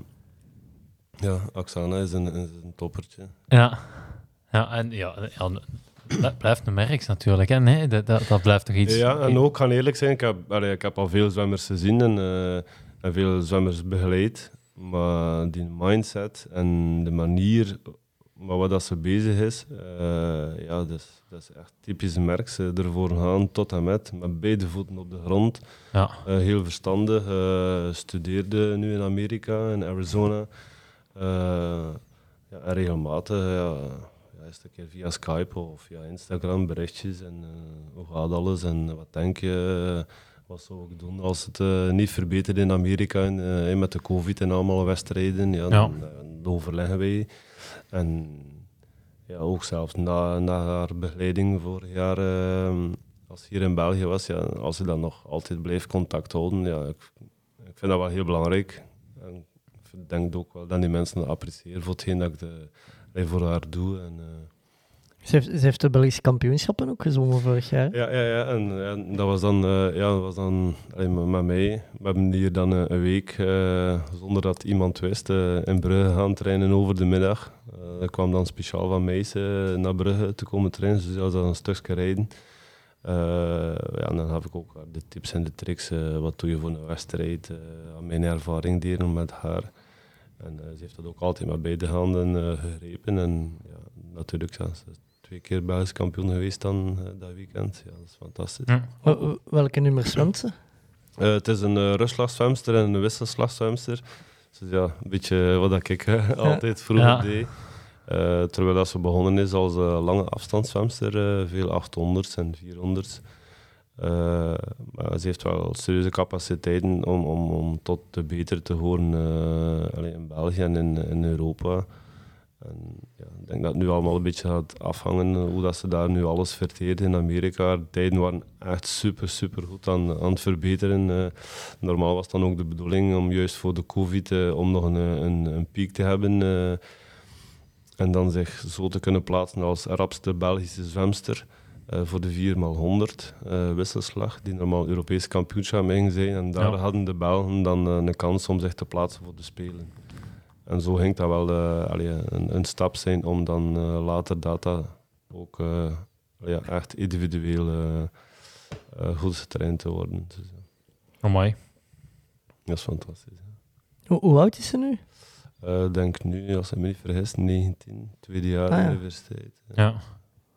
ja, Oksana is een, is een toppertje. Ja. Ja, en ja dat blijft een merk natuurlijk. Hè? Nee, dat, dat, dat blijft toch iets... Ja, en ook, gaan eerlijk zijn, ik heb, allee, ik heb al veel zwemmers gezien en, eh, en veel zwemmers begeleid. Maar die mindset en de manier maar wat ze bezig is, uh, ja, dat is, dat is echt typisch merk. Ze ervoor gaan tot en met, met beide voeten op de grond. Ja. Uh, heel verstandig. Uh, studeerde nu in Amerika, in Arizona. ja, en regelmatig, ja, een keer via Skype of via Instagram berichtjes. En hoe gaat alles en wat denk je? wat zou ik doen als het niet verbetert in Amerika en, met de COVID en allemaal wedstrijden? Ja, dan, dan overleggen wij. En ja, ook zelfs na, na haar begeleiding vorig jaar, uh, als ze hier in België was, ja, als ze dan nog altijd blijft contact houden, ja, ik, ik vind dat wel heel belangrijk. En ik denk ook wel dat die mensen dat appreciëren voor hetgeen dat ik de, voor haar doe. En, uh, ze heeft, ze heeft de Belgische kampioenschappen ook gezongen vorig jaar. Ja, ja, ja. En, en dat was dan, uh, ja, dat was dan met mij. We hebben hier dan een, week, uh, zonder dat iemand wist, in Brugge gaan trainen over de middag. ik kwam dan speciaal van Meijs naar Brugge te komen trainen, dus dat was dan een stukje rijden. ja, en dan heb ik ook de tips en de tricks. wat doe je voor een wedstrijd? aan mijn ervaring delen met haar. En ze heeft dat ook altijd met beide handen gegrepen. En ja, natuurlijk, ja, twee keer Belgisch kampioen geweest dan uh, dat weekend. Ja, dat is fantastisch. Ja. Welke nummer zwemt ze? Uh, het is een uh, rustslagzwemster en een wisselslagzwemster. Dus ja, een beetje wat ik altijd vroeger ja. deed. terwijl dat ze begonnen is als lange afstandszwemster, veel 800's en 400's. Maar ze heeft wel serieuze capaciteiten om, om, om tot de beter te horen in België en in, Europa. En ja, ik denk dat het nu allemaal een beetje gaat afhangen hoe dat ze daar nu alles verteert in Amerika. De tijden waren echt super, super goed aan, aan het verbeteren. Normaal was dan ook de bedoeling om juist voor de COVID om nog een, een, een, piek te hebben. En dan zich zo te kunnen plaatsen als rapste Belgische zwemster. Voor de 4x100 wisselslag, die normaal Europees kampioenschap ging zijn. En daar ja. hadden de Belgen dan een kans om zich te plaatsen voor de Spelen. En zo ging dat wel uh, allee, een, een, stap zijn om dan uh, later data ook uh, ja, echt individueel goed getraind te worden. Dus, oh mooi. Dat is fantastisch. Hoe, hoe, oud is ze nu? Ik denk nu, als ik me niet vergis, 19, tweede jaar ah, ja. universiteit. Ja.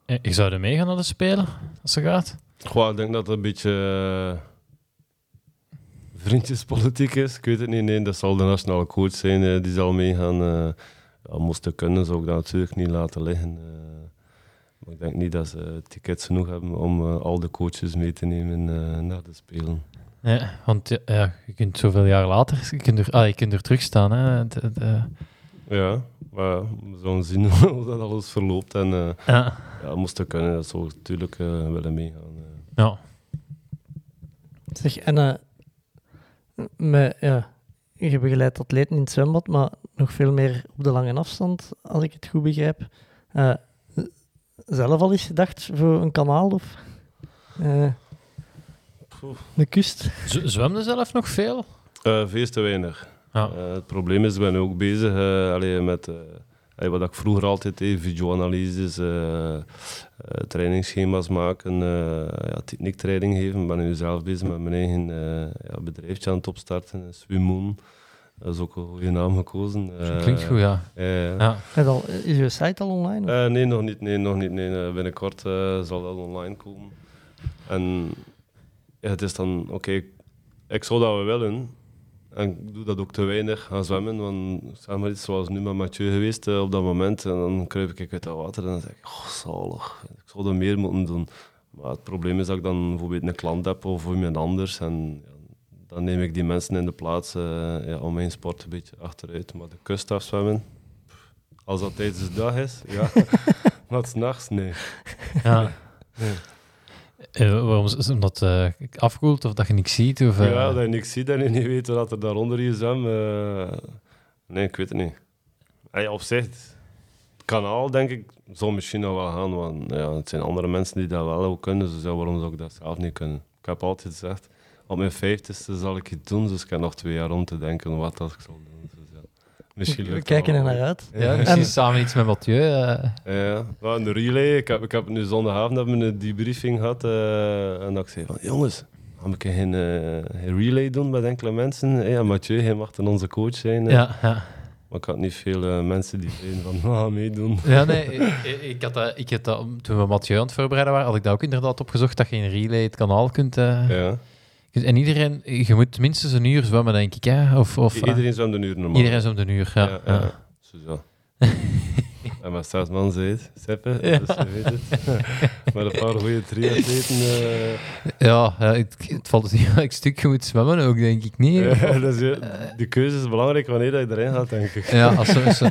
Ik zou er meegaan naar de Spelen, als ze gaat? Goh, ik denk dat het een beetje vriendjespolitiek is. Ik weet het niet. Nee, dat zal de nationale coach zijn. Uh, die zal meegaan. Uh, ja, moest kunnen, zou ik dat natuurlijk niet laten liggen. Maar ik denk niet dat ze tickets genoeg hebben om al de coaches mee te nemen naar de Spelen. Ja, want ja, je kunt zoveel jaar later je kunt er, ah, je kunt er terug staan. Hè. De, de... Ja, maar we zullen zien hoe dat alles verloopt. En ja. ja, moest kunnen, dat zou ik natuurlijk willen meegaan. Ja. Zeg, en met, ja, je begeleidt atleten in het zwembad, maar nog veel meer op de lange afstand, als ik het goed begrijp. Uh, zelf al eens gedacht voor een kanaal of uh, de kust? Z zwemde zelf nog veel? Uh, veel te weinig. Ja. het probleem is, ik ben ook bezig alleen met wat ik vroeger altijd deed, videoanalyses, uh, trainingsschema's maken, uh, ja, techniektraining geven. Ik ben nu zelf bezig met mijn eigen ja, bedrijfje aan het opstarten, Swimoon. Dat is ook een goede naam gekozen. klinkt goed, ja. ja. Al, is je site al online? nee, nog niet. Nee, nog niet nee. binnenkort zal dat online komen. En het is dan, oké, ik zou dat wel willen, en ik doe dat ook te weinig gaan zwemmen. Want zeg maar iets zoals nu met Mathieu geweest uh, op dat moment. En dan kruip ik uit dat water en dan zeg ik, oh zalig, ik zou er meer moeten doen. Maar het probleem is dat ik dan bijvoorbeeld een klant heb of iemand anders. En ja, dan neem ik die mensen in de plaats uh, ja, om mijn sport een beetje achteruit. Maar de kust afzwemmen, als dat tijdens de dag is, ja. maar s'nachts, nee. Ja. nee. Uh, waarom is omdat uh, afkoelt of dat je niks ziet? Of, uh... Ja, dat je niks ziet en je niet weet wat er daaronder is. nee, ik weet het niet. Hey, op zich, het kanaal denk ik, zal misschien nog wel gaan, want ja, het zijn andere mensen die dat wel ook kunnen, dus waarom zou ik dat zelf niet kunnen? Ik heb altijd gezegd, op mijn vijftigste zal ik het doen, dus ik heb nog twee jaar om te denken wat dat ik zal doen. Dus. Misschien We kijken er naar uit. Ja, misschien En- samen iets met Mathieu. eh. Ja, ja. een relay. Ik heb, ik heb nu zondagavond hebben we een debriefing gehad. eh, en dat ik zei van, jongens, gaan we geen, eh, geen relay doen met enkele mensen? Hey, ja, Mathieu, hij mag dan onze coach zijn. ja, ja. Maar ik had niet veel mensen die zeiden van, gaan meedoen. Ja, nee, ik, ik had dat, ik had dat, toen we Mathieu aan het voorbereiden waren, had ik dat ook inderdaad opgezocht, dat je in relay het kanaal kunt... Ja. En iedereen, je moet minstens een uur zwemmen, denk ik, hè? Of, of, Iedereen zwemt een uur normaal. iedereen zwemt een uur, ja. Ja, ja. ja. Zo. en maar zes man zei het, Seppe, Ja. dus je weet het. Met een paar goede triatleten. eh Ja, ja, het, het valt dus niet welk stuk je moet zwemmen ook, denk ik niet. ja, dus, ja, de keuze is belangrijk wanneer dat je erin gaat, denk ik. Ja, als ze, als ze-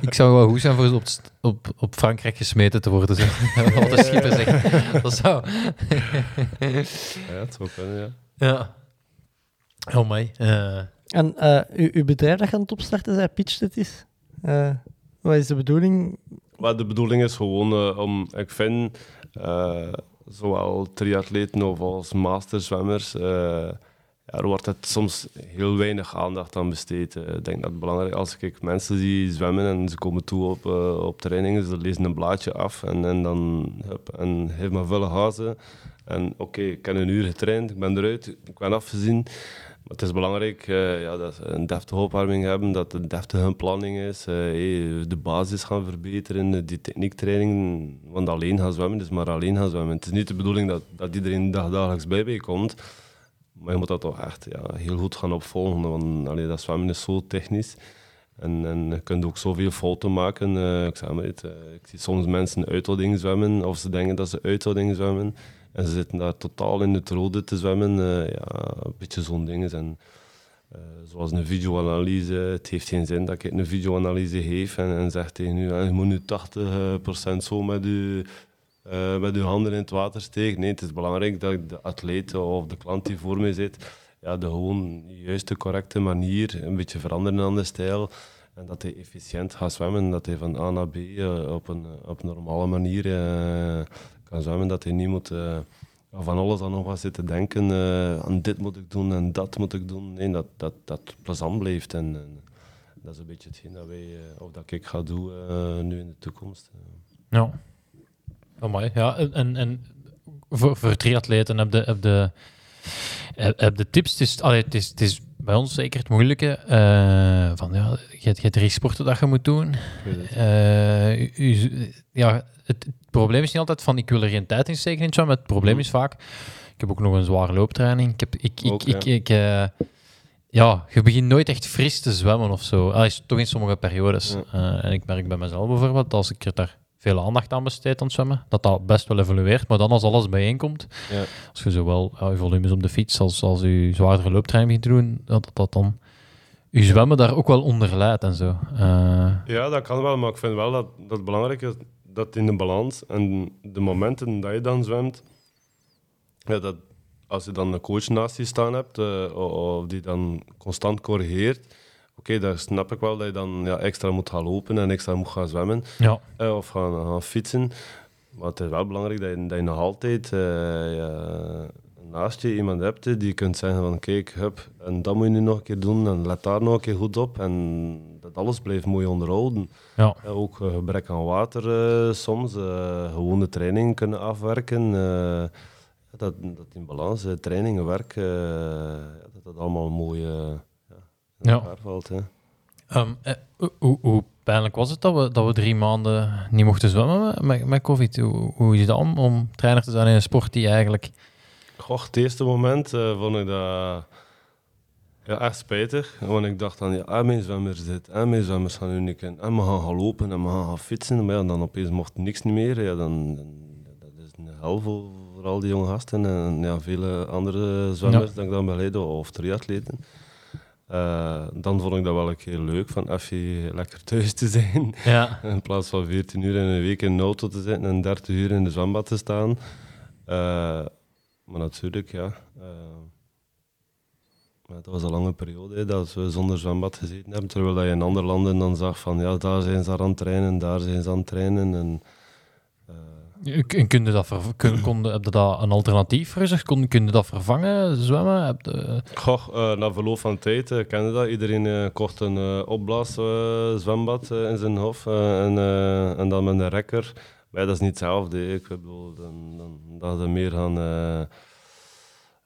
ik zou wel goed zijn voor op, op, op Frankrijk gesmeten te worden. Zo. Wat de schipper zegt. Dat zou... Ja, het zou kunnen, ja. Ja. Oh, mij. eh En eh, uw, uw bedrijf dat je aan het opstarten zei, pitcht het is. Eh, wat is de bedoeling? Maar de bedoeling is gewoon eh, om, ik vind, eh, zowel triatleten of als masterzwemmers, eh, ja, er wordt het soms heel weinig aandacht aan besteed. Ik denk dat het belangrijk is, als ik mensen zie zwemmen en ze komen toe op, op trainingen, ze lezen een blaadje af en, en dan, hup, en geef maar vullen gazen. En oké, ik heb een uur getraind, ik ben eruit, ik ben afgezien. Maar het is belangrijk eh, ja, dat ze een deftige opwarming hebben, dat het deftige planning is. eh, de basis gaan verbeteren, eh, die techniektraining. Want alleen gaan zwemmen is maar alleen gaan zwemmen. Het is niet de bedoeling dat, dat iedereen dag, dagelijks bij bij komt. Maar je moet dat toch echt ja, heel goed gaan opvolgen. Want allee, dat zwemmen is zo technisch. En, en je kunt ook zoveel fouten maken. Ik, zeg maar het, ik zie soms mensen uithouding zwemmen, of ze denken dat ze uithouding zwemmen. En ze zitten daar totaal in het rode te zwemmen. Eh, ja, een beetje zo'n ding. En, eh, zoals een videoanalyse. Het heeft geen zin dat ik een videoanalyse geef en, en zeg tegen u, je moet nu 80% zo met eh, met uw handen in het water steken. Nee, het is belangrijk dat de atleet of de klant die voor mij zit, ja, de gewoon juiste, correcte manier, een beetje veranderen aan de stijl. En dat hij efficiënt gaat zwemmen, dat hij van A naar B eh, op, een, op een normale manier kan zwemmen. Dat hij niet moet eh, van alles aan nog wat zitten denken. eh, aan dit moet ik doen en dat moet ik doen. Nee, dat dat, dat plezant blijft. En, en dat is een beetje hetgeen dat wij, eh, of dat ik ga doen nu in de toekomst. Ja. Mooi. Ja, en, en, voor, voor triatleten heb de, heb de, heb de tips. Het is, allee, het, is, is bij ons zeker het moeilijke. eh, van, ja, je, hebt- je hebt drie sporten dat je moet doen. Het. Eh, u- u- ja, het, het probleem is niet altijd van ik wil er geen tijd in steken in het zwemmen. Het probleem is vaak, ik heb ook nog een zware looptraining. Ik heb, ik, ik, Ook, ik, ja. ik, eh, ja, je begint nooit echt fris te zwemmen of zo. Ah, is toch in sommige periodes. En ik merk bij mezelf bijvoorbeeld, als ik er daar veel aandacht aan besteed aan het zwemmen, dat dat best wel evolueert. Maar dan als alles bijeenkomt, Ja. als je zowel ja, je volumes op de fiets als, als je zwaardere looptraining begint te doen, dat dat, dan je zwemmen daar ook wel onder leidt en zo. Eh, Ja, dat kan wel, maar ik vind wel dat, dat het belangrijk is dat in de balans en de momenten dat je dan zwemt, ja, dat als je dan een coach naast je staan hebt, eh, of die dan constant corrigeert, oké, dan snap ik wel dat je dan ja, extra moet gaan lopen en extra moet gaan zwemmen ja. eh, of gaan, gaan fietsen. Maar het is wel belangrijk dat je, dat je nog altijd eh, ja, naast je iemand hebt die je kunt zeggen van kijk, hup, en dat moet je nu nog een keer doen en let daar nog een keer goed op. En dat alles blijft mooi onderhouden. Ja. Eh, ook gebrek aan water soms, gewoon de training kunnen afwerken. dat, dat in balans, trainingen, werk, dat dat allemaal mooi eh, ja, Ja. valt. Hè. Ehm, eh, hoe- pijnlijk was het dat we, dat we drie maanden niet mochten zwemmen met- met, COVID? Hoe, hoe is het dan om, om trainer te zijn in een sport die eigenlijk... Goh, het eerste moment eh, vond ik dat ja, echt spijtig. Want ik dacht dan, ja, ah, mijn zwemmers dit, en mijn zwemmers gaan nu niet. En we gaan gaan lopen en we gaan gaan fietsen. Maar ja, dan opeens mocht niks niet meer. Ja, dan, dan, dat is een hel voor, voor al die jonge gasten en ja, vele andere zwemmers dat ik dan begeleid of triatleten. Eh, dan vond ik dat wel een keer leuk, van even lekker thuis te zijn. Ja. In plaats van 14 uur in een week in de auto te zitten en 30 uur in de zwembad te staan. Eh, maar natuurlijk, ja. eh, maar dat was een lange periode hè, dat we zonder zwembad gezeten hebben. Terwijl dat je in andere landen dan zag van ja, daar zijn ze aan het trainen, daar zijn ze aan het trainen. En, En kun je dat, ver, kun, kon, heb je dat een alternatief voor je? Kun, kun je dat vervangen, zwemmen? Heb je... Goh, uh, na verloop van tijd uh, kende dat. Iedereen uh, kocht een uh, opblaas zwembad in zijn hof en, en dan met een rekker. Maar dat is niet hetzelfde. Ik bedoel, dan, dan, dat ze meer gaan...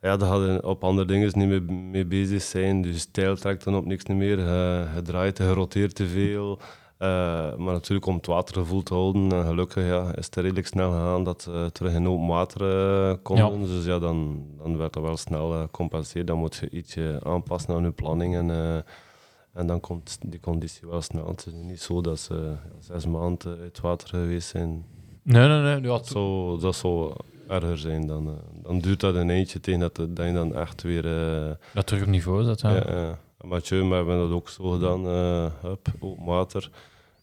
ja, dat hadden op andere dingen niet mee, mee bezig zijn. Dus stijl trekt dan op niks meer. Je, je draait, je roteert te veel. Uh, maar natuurlijk om het watergevoel te houden, uh, gelukkig ja, is het redelijk snel gegaan dat we uh, terug in open water konden. Ja. Dus ja, dan, dan werd dat wel snel gecompenseerd. Dan moet je ietsje aanpassen aan je planning en, en dan komt die conditie wel snel. Het is niet zo dat ze zes maanden uit water geweest zijn. Nee, nee, nee. Dat, zou, dat zou erger zijn. Dan, dan duurt dat een eindje tegen dat, dat je dan echt weer... dat terug op niveau zet, ja. ja Mathieu, maar we hebben dat ook zo gedaan. hup, open water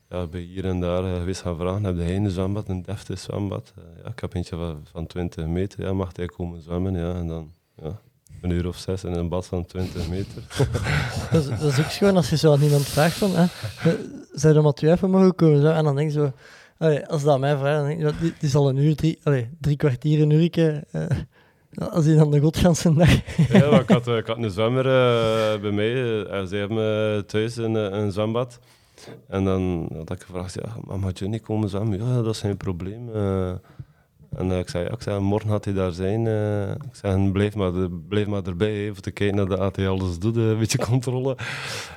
ja, bij hier en daar uh, geweest gaan vragen, heb jij een zwembad, een deftig zwembad? Uh, ja, ik heb eentje van, van 20 meter, ja, mag hij komen zwemmen? Ja, en dan ja, een uur of zes in een bad van 20 meter. dat, is, dat, is, ook gewoon als je zo aan iemand vraagt van, hè, zou de Mathieu even mogen komen? Zo? En dan denk je zo, allee, als dat mij vraagt, dan denk je, die zal een uur, drie, allee, drie kwartier, een uurtje... Uh, als hij dan de godganse dag... ja, maar ik, had, ik had een zwemmer bij mij, zij hebben thuis een, een zwembad. En dan had ik gevraagd, ja, maar had je niet komen zwemmen? Ja, dat is geen probleem. Uh, en uh, ik zei, ja, ik zei, morgen gaat hij daar zijn. Uh, ik zei, blijf maar, blijf maar erbij, even te kijken naar dat hij alles doet, een beetje controle.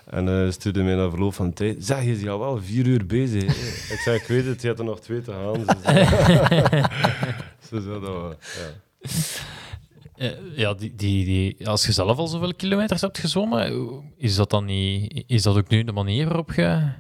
En stuurde mij na verloop van tijd, zeg, je is al wel vier uur bezig. ik zei, ik weet het, je had er nog twee te gaan. Ze zei dat ja. Ja, die, die, die, als je zelf al zoveel kilometers hebt gezwommen, is dat dan niet, is dat ook nu de manier waarop je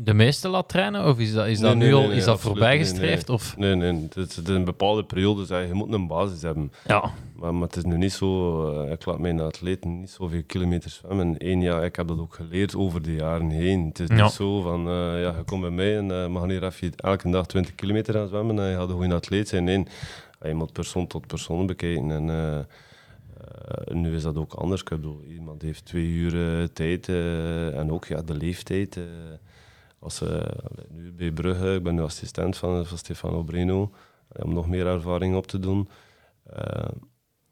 de meeste laat trainen? Of is dat, is dat nu al is dat voorbijgestreefd? Nee, of? nee, nee. Het is een bepaalde periode. Dus je moet een basis hebben. Ja. Maar, maar het is nu niet zo... Uh, ik laat mijn atleten niet zoveel kilometers zwemmen. Eén jaar, ik heb dat ook geleerd over de jaren heen. Het is niet zo van... Uh, ja, je komt bij mij en uh, mag hier even elke dag 20 kilometer gaan zwemmen en je gaat een goede atleet zijn. Nee, moet persoon tot persoon bekijken. En, nu is dat ook anders. Ik bedoel, iemand heeft twee uur tijd en ook ja, de leeftijd als, uh, nu bij Brugge, ik ben nu assistent van, van Stefano Breno, om nog meer ervaring op te doen. Uh,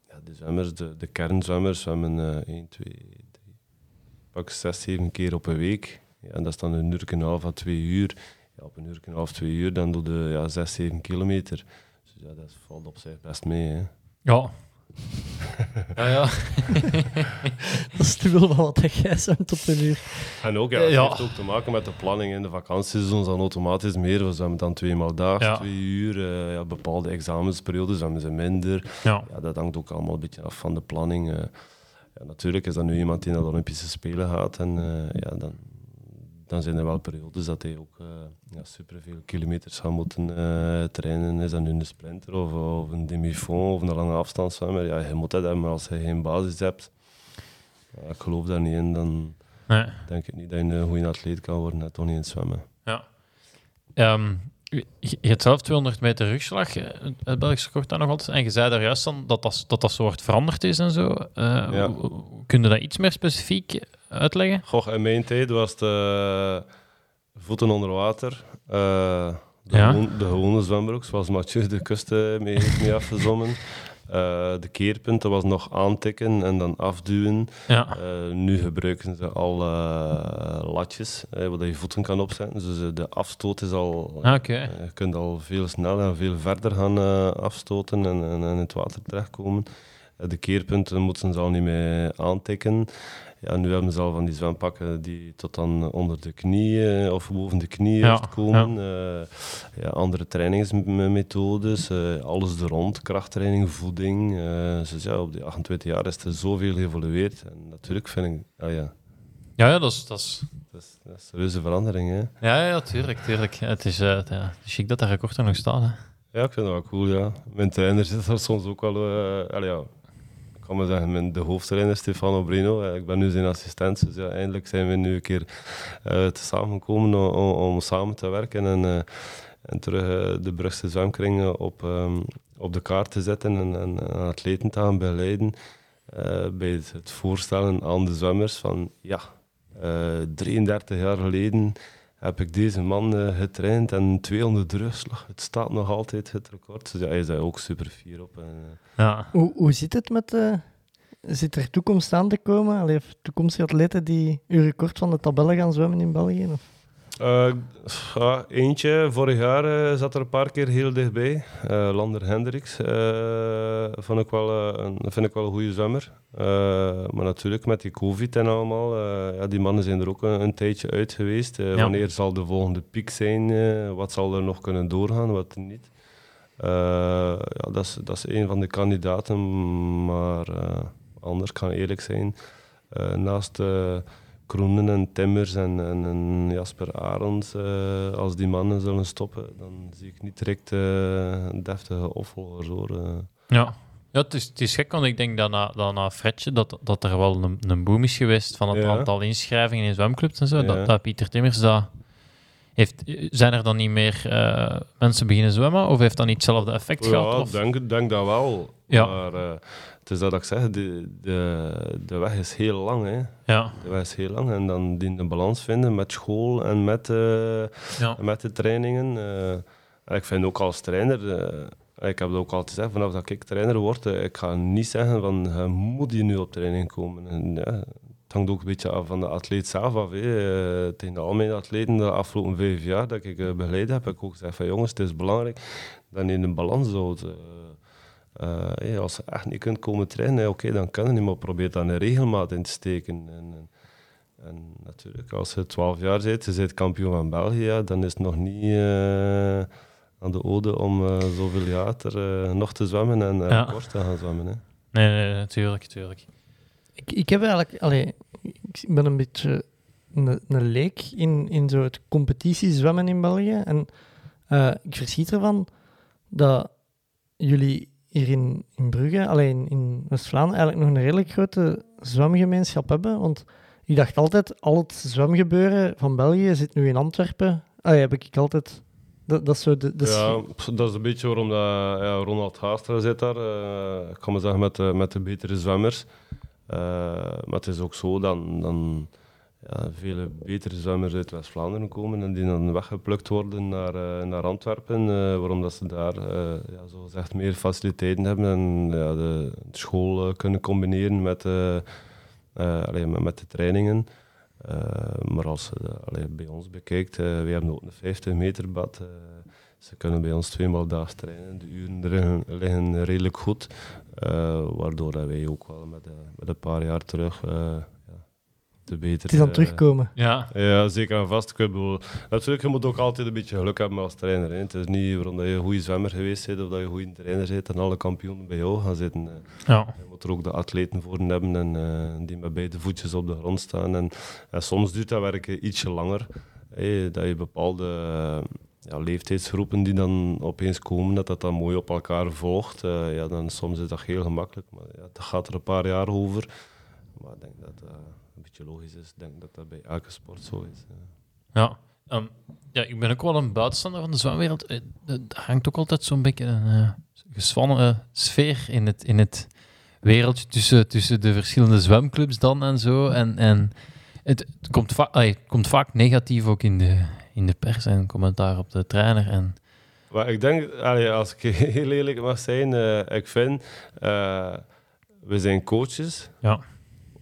ja, de zwemmers, de, de kernzwemmers zwemmen uh, 1, 2, 3, pak 6, 7 keer op een week. Ja, en dat is dan een uur en een half à twee uur. Ja, op een uur en een half, twee uur, dan doe je ja, 6, 7 kilometer. Dus ja, dat valt op zich best mee. Hè. Ja, ja, ja. dat is te veel van wat jij zwemt op een uur. En ook, ja, het heeft ook te maken met de planning. In de vakantieseizoen dan automatisch meer. We zwemmen dan twee maal dag, ja. twee uur. Uh, ja, bepaalde examensperiodes zwemmen ze minder. Ja. ja. dat hangt ook allemaal een beetje af van de planning. Uh, ja, natuurlijk is dat nu iemand die naar de Olympische Spelen gaat. En uh, ja, dan, dan zijn er wel periodes dat hij ook uh, ja, superveel kilometers gaat moeten uh, trainen. Is dat nu een sprinter of, of een demi-fond of een lange afstandszwemmer? Ja, je moet dat hebben, maar als je geen basis hebt, ja, ik geloof daar niet in, dan nee. denk ik niet dat je een goede atleet kan worden en toch niet in het zwemmen. Ja. Um, je hebt zelf 200 meter rugslag, eh, het Belgische kort daar nog altijd. En je zei daar juist dan dat dat, dat, dat soort veranderd is en zo. Uh, ja. Kun je dat iets meer specifiek uitleggen? Goh, in mijn tijd was het uh, voeten onder water. Uh, de, ja. gewone, de gewone zwembroek, zoals Mathieu de kust mee heeft mee afgezommen. Uh, de keerpunten was nog aantikken en dan afduwen. Ja. Uh, nu gebruiken ze al latjes, waar je voeten kan opzetten. Dus de afstoot is al... Ah, okay. je kunt al veel sneller en veel verder gaan afstoten en, en, in het water terechtkomen. de keerpunten moeten ze al niet meer aantikken. Ja, nu hebben ze al van die zwempakken die tot dan onder de knieën of boven de knieën komen. Ja. Uh, ja, andere trainingsmethodes, uh, alles er rond, krachttraining, voeding. Uh, dus ja, op die 28 jaar is er zoveel geëvolueerd. En natuurlijk vind ik, ah, ja. Ja, ja, dat is... Dat is... Dat is, dat is een reuze verandering, hè? Ja, ja, tuurlijk, tuurlijk. Het is, ja, chic dat dat record er nog staat, hè? Ja, ik vind dat wel cool, ja. Mijn trainer zit er soms ook wel... Uh, ja, kan maar zeggen, de hoofdtrainer Stefano Brino. Eh, ik ben nu zijn assistent, dus ja, eindelijk zijn we nu een keer uh, samengekomen om, om, samen te werken en, uh, en terug de Brugse zwemkringen op, um, op de kaart te zetten en, en atleten te gaan begeleiden bij het, het, voorstellen aan de zwemmers van ja, 33 jaar geleden heb ik deze man uh, getraind en 200 rugslag. Het staat nog altijd het record. Dus ja, hij is daar ook super fier op. En, uh, ja. hoe, hoe zit het met... Uh, zit er toekomst aan te komen? Allee, toekomstige atleten die uw record van de tabellen gaan zwemmen in België? Of? Uh, ja, eentje, vorig jaar uh, zat er een paar keer heel dichtbij. Uh, Lander Hendricks vond ik wel, een, vind ik wel een goede zwemmer. maar natuurlijk met die covid en allemaal, ja, die mannen zijn er ook een, een tijdje uit geweest. Ja. Wanneer zal de volgende piek zijn? wat zal er nog kunnen doorgaan, wat niet? ja, dat, is, dat is een van de kandidaten, maar anders kan eerlijk zijn. naast Kroenen en Timmers en, en, en Jasper Arends, uh, als die mannen zullen stoppen, dan zie ik niet direct uh, deftige opvolgers hoor. Uh. Ja. Ja, het is, het is gek, want ik denk dat na, dat na Fredje dat, dat er wel een, een boom is geweest van het ja. aantal inschrijvingen in zwemclubs en zo. Ja. Dat, dat Pieter Timmers dat heeft, zijn er dan niet meer uh, mensen beginnen zwemmen? Of heeft dat niet hetzelfde effect ja, gehad? Ja, denk, denk dat wel. Ja. Maar uh, het is dat ik zeg, de, de, de weg is heel lang. Hè. Ja. De weg is heel lang en dan die de balans vinden met school en met, uh, ja. met de trainingen. en ik vind ook als trainer, ik heb het ook altijd gezegd, vanaf dat ik trainer word, ik ga niet zeggen van, moet je nu op training komen. En, ja, het hangt ook een beetje af van de atleet zelf af. Hè. Tegen al mijn atleten de afgelopen vijf jaar dat ik begeleid heb, heb ik ook gezegd van jongens, het is belangrijk dat je in een balans houdt. Uh, als je echt niet kunt komen trainen, oké, dan kan je niet, maar probeer dan een regelmaat in te steken. En, en, en natuurlijk, als je 12 jaar bent, je bent kampioen van België, dan is het nog niet aan de ode om zoveel jaar er, nog te zwemmen en ja. kort te gaan zwemmen. Hè. Nee, nee, natuurlijk, natuurlijk. Ik, ik heb eigenlijk, allee, ik ben een beetje een, een leek in, in zo het competitiezwemmen in België. En uh, ik verschiet ervan dat jullie hier in, in Brugge, alleen in West-Vlaanderen, eigenlijk nog een redelijk grote zwemgemeenschap hebben. Want ik dacht altijd, al het zwemgebeuren van België zit nu in Antwerpen. Allee, heb ik altijd... Dat, dat, is zo ja, dat is een beetje waarom dat, ja, Ronald Haastra zit daar. Uh, ik kan maar zeggen, met de, met de betere zwemmers. Uh, maar het is ook zo dan, dan ja, vele betere zwemmers uit West-Vlaanderen komen en die dan weggeplukt worden naar, uh, naar Antwerpen, uh, waarom dat ze daar ja, zo gezegd meer faciliteiten hebben en ja, de, school kunnen combineren met, allee, met, de trainingen. maar als je bij ons bekijkt, we hebben ook een 50 meter bad. Ze kunnen bij ons tweemaal daags trainen. De uren liggen, redelijk goed. Uh, waardoor wij ook wel met, uh, met een paar jaar terug uh, ja, te beter... Het is aan terugkomen. Ja. ja, zeker en vast. Ik bedoel, natuurlijk, je moet ook altijd een beetje geluk hebben als trainer. Hè. Het is niet waarom je een goede zwemmer geweest bent of dat je een goede trainer bent en alle kampioenen bij jou gaan zitten. Ja. Je moet er ook de atleten voor hebben en die met beide voetjes op de grond staan. En, en soms duurt dat werken ietsje langer. Hey, dat je bepaalde ja, leeftijdsgroepen die dan opeens komen, dat dat dan mooi op elkaar volgt. Uh, ja, dan soms is dat heel gemakkelijk, maar ja, dat gaat er een paar jaar over. Maar ik denk dat beetje logisch is. Ik denk dat dat bij elke sport zo is. Ja, um, ja ik ben ook wel een buitenstander van de zwemwereld. Er hangt ook altijd zo'n beetje een uh, gespannen sfeer in het, in het wereldje tussen, tussen de verschillende zwemclubs dan en zo. En, en het, het komt, va het komt vaak negatief ook in de, in de pers en commentaar op de trainer. En... Maar ik denk, als ik heel eerlijk mag zijn, uh, ik vind, uh, we zijn coaches. Ja.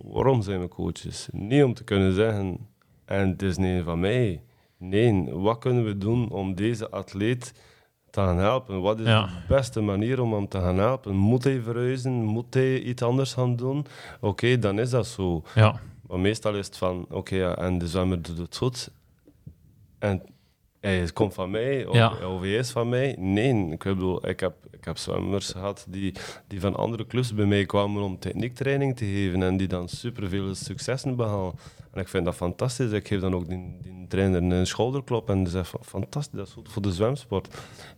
Waarom zijn we coaches? Niet om te kunnen zeggen, en het is niet van mij. Nee, wat kunnen we doen om deze atleet te gaan helpen? Wat is ja. de beste manier om hem te gaan helpen? Moet hij verhuizen? Moet hij iets anders gaan doen? Oké, okay, dan is dat zo. Ja. Maar meestal is het van, oké, okay, ja, en de zwemmer doet het goed. En hij komt van mij, of, ja. of hij is van mij. Nee, ik bedoel, ik heb, ik heb zwemmers gehad die, die van andere clubs bij mij kwamen om techniektraining te geven en die dan superveel successen behalen. En ik vind dat fantastisch. Ik geef dan ook die, die trainer een schouderklop en die zegt van, fantastisch, dat is goed voor de zwemsport.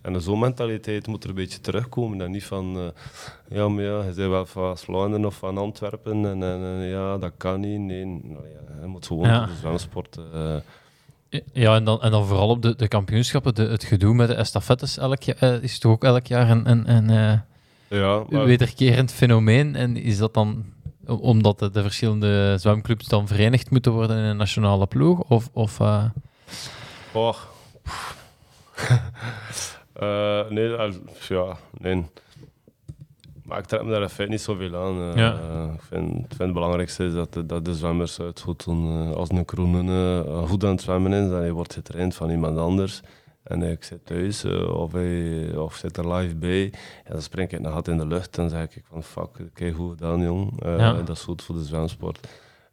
En zo'n mentaliteit moet er een beetje terugkomen en niet van, uh, ja, maar ja, je bent wel van Vlaanderen of van Antwerpen en, en, en ja, dat kan niet. Nee, nou, ja, je moet gewoon Ja. voor de zwemsport... Uh, Ja, en dan, en dan vooral op de, de kampioenschappen, de, het gedoe met de estafettes elk jaar, eh, is toch ook elk jaar een, een, een eh, ja, maar- wederkerend fenomeen. En is dat dan omdat de, de verschillende zwemclubs dan verenigd moeten worden in een nationale ploeg? Of, of, eh, uh, nee, ja, nee. Maar ik trek me daar even niet zoveel aan. Ja. ik, vind, ik vind het belangrijkste is dat, dat de zwemmers het goed doen. als een kroenen goed aan het zwemmen is, dan wordt getraind van iemand anders. En ik zit thuis of, hij, of zit er live bij. En dan spring ik nog gat in de lucht. En zeg ik van fuck, kijk goed gedaan jong. Ja. Dat is goed voor de zwemsport.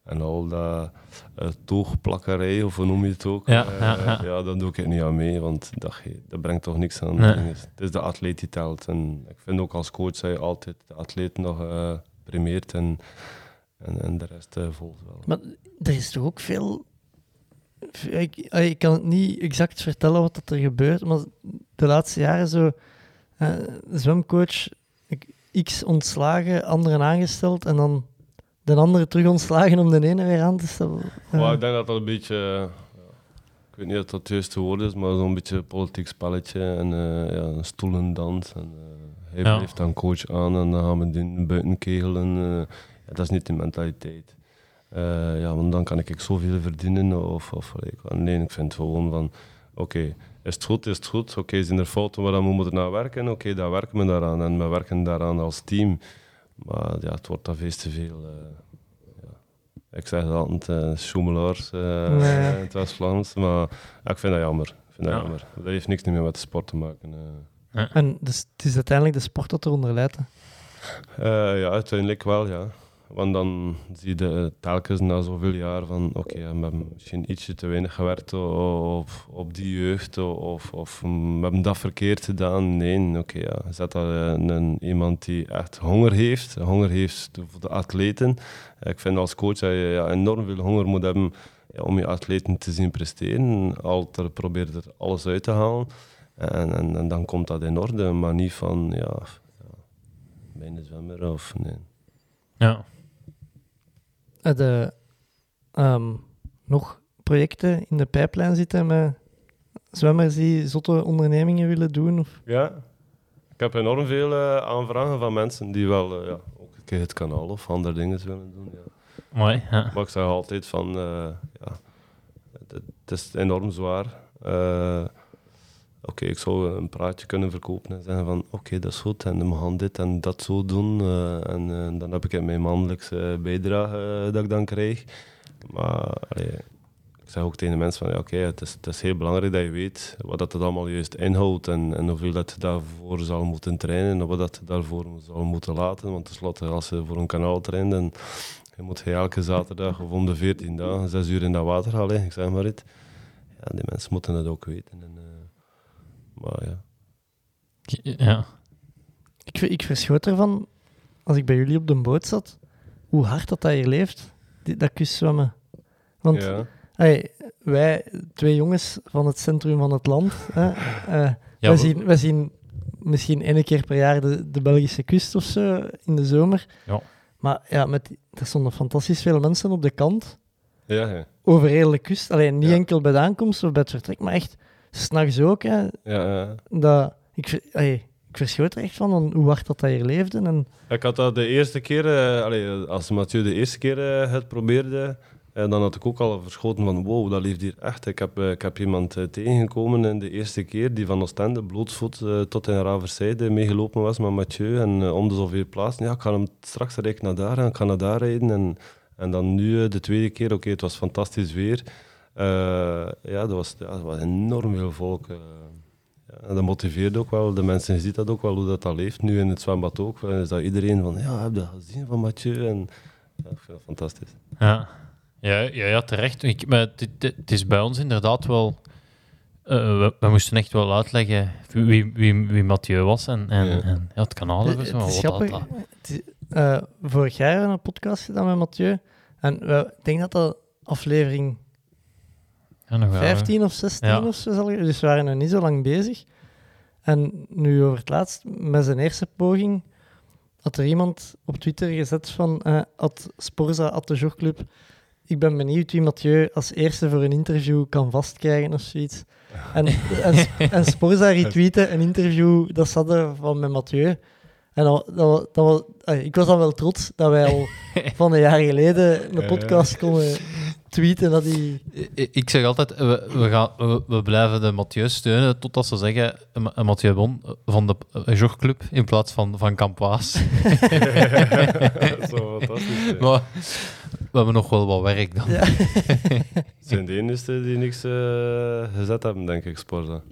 En al dat uh, toogplakkerij, of hoe noem je het ook, ja, uh, ja, ja. doe ik het niet aan mee, want dat, dat brengt toch niks aan. Nee. Het is de atleet die telt. En ik vind ook als coach dat je altijd de atleet nog uh, primeert en, en, en, de rest volgt wel. Maar er is toch ook veel... Ik, ik kan het niet exact vertellen wat er gebeurt, maar de laatste jaren zo... zwemcoach, x ontslagen, anderen aangesteld en dan de andere terug ontslagen om de ene weer aan te stellen. Ik denk dat dat een beetje, ik weet niet of dat het juiste woord is, maar zo'n beetje een politiek spelletje en uh, ja, een stoelendans. En, uh, hij heeft dan coach aan en dan gaan we doen buiten kegelen. Uh, ja, dat is niet de mentaliteit. ja, want dan kan ik zoveel verdienen. Of, of, nee, ik vind gewoon van, oké, is het goed, is het goed. Oké, okay, zijn er fouten waar we moeten naar werken? Oké, okay, daar werken we daaraan. En we werken daaraan als team. Maar ja, het wordt dan veel te veel. Uh, ja. Ik zeg dat altijd, uh, schoemelaars uh, nee. het West-Vlaams. Maar ja, ik vind dat jammer. Ik vind dat, ja. jammer. dat heeft niks meer met de sport te maken. Ja. En dus het is uiteindelijk de sport dat eronder leidt? ja, uiteindelijk wel, ja. Want dan zie je telkens na zoveel jaar van oké, we hebben misschien ietsje te weinig gewerkt op, op die jeugd of, of we hebben dat verkeerd gedaan. Nee, oké, ja. zet dat een, iemand die echt honger heeft, honger heeft voor de atleten. Ik vind als coach dat je enorm veel honger moet hebben om je atleten te zien presteren. Altijd probeert er alles uit te halen. En, en, dan komt dat in orde, maar niet van ja, ja bijna zwemmer of nee. Ja. De, um, nog projecten in de pijplijn zitten met zwemmers die zotte ondernemingen willen doen? Of? Ja, ik heb enorm veel uh, aanvragen van mensen die wel uh, ja, ook een keer het kanaal of andere dingen willen doen. Ja. Mooi, ja. Maar ik zeg altijd van, uh, ja, het, het, is enorm zwaar oké, ik zou een praatje kunnen verkopen en zeggen van oké, dat is goed en we gaan dit en dat zo doen. Uh, en uh, dan heb ik mijn maandelijkse bijdrage uh, dat ik dan krijg. Maar ik zeg ook tegen de mensen van ja, oké, het, is, heel belangrijk dat je weet wat dat allemaal juist inhoudt en, en hoeveel dat je daarvoor zal moeten trainen en wat dat je daarvoor zal moeten laten. Want tenslotte, als je voor een kanaal traint, dan moet je elke zaterdag of om de 14 dagen zes uur in dat water halen, ik zeg maar het. Ja, die mensen moeten het ook weten. En, maar ja. Ja. Ik, ik verschoot ervan, als ik bij jullie op de boot zat, hoe hard dat dat hier leeft, die, dat kustzwemmen. Want ja. hey, wij, twee jongens van het centrum van het land, hè, uh, ja, wij, zien, wij zien misschien één keer per jaar de, de Belgische kust of zo in de zomer. Ja. Maar ja, met, er stonden fantastisch veel mensen op de kant. Ja, ja. Over heel de kust. Alleen niet enkel bij de aankomst of bij het vertrek, maar echt s'nachts ook. Hè, ja. Dat, ik, hey, ik verschoot er echt van hoe hard dat hier leefde. En... Ik had dat de eerste keer, uh, allee, als Mathieu de eerste keer uh, het probeerde, uh, dan had ik ook al verschoten van wow, dat leeft hier echt. Ik heb, ik heb iemand tegengekomen in de eerste keer die van Oostende blootsvoet tot in Raverzijde meegelopen was met Mathieu. En om de zoveel plaatsen, ja, ik ga hem straks rijden naar daar en ik ga naar daar rijden. En, en dan nu de tweede keer, oké, het was fantastisch weer. Uh, ja, dat was, ja, was enorm veel volk. Uh, ja, en dat motiveert ook wel. De mensen zien dat ook wel, hoe dat, al leeft. Nu in het zwembad ook. Is dat iedereen van, ja, heb je dat gezien van Mathieu? En, ja, ik vind dat fantastisch. Ja, ja, ja, ja terecht. Ik, maar het, het, is bij ons inderdaad wel... Uh, we, we, moesten echt wel uitleggen wie, wie, wie Mathieu was en, en, ja. en ja, het kanaal. Het, het is grappig. Uh, vorig jaar een podcast gedaan met Mathieu. En we, ik denk dat dat aflevering ja, 15 of 16 ja. of zo. Zal ik, dus we waren nog niet zo lang bezig. En nu over het laatst, met zijn eerste poging, had er iemand op Twitter gezet van uh, at Sporza, at de jogclub. Ik ben benieuwd wie Mathieu als eerste voor een interview kan vastkrijgen of zoiets. En, en, en Sporza retweette een interview dat ze hadden van met Mathieu. En dat, dat, dat, ik was dan wel trots dat wij al van een jaar geleden een podcast konden tweeten dat hij... Ik zeg altijd, we, we, gaan, we, we blijven de Mathieu steunen totdat ze zeggen eh, Ma- Mathieu Bon van de eh, jogclub in plaats van van Campoas. dat zou fantastisch maar we hebben nog wel wat werk dan. Ja. Het zijn de enigste die niks eh, gezet hebben, denk ik, Sporza.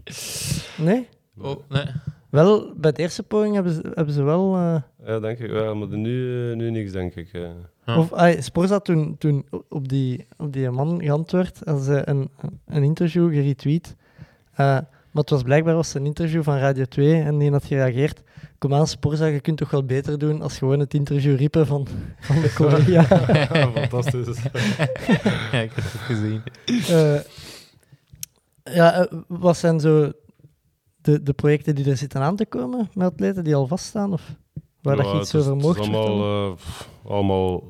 Nee? Oh, nee. Wel, bij de eerste poging hebben ze, hebben ze wel... eh, Ja, denk ik. Ja, maar nu, nu niks, denk ik. eh. Ja. Of Sporza toen, toen op, die, op die man geantwoord, hadden ze een, een interview geretweet. Eh, maar het was blijkbaar was een interview van Radio 2 en die had gereageerd. Kom aan, Sporza, je kunt toch wel beter doen als gewoon het interview riepen van, van de collega. Ja, fantastisch. ja, ik heb het gezien. Eh, ja, eh, wat zijn zo de, de projecten die er zitten aan te komen met atleten die al vaststaan? Of waar dat je iets het is- over het is mocht allemaal, eh, allemaal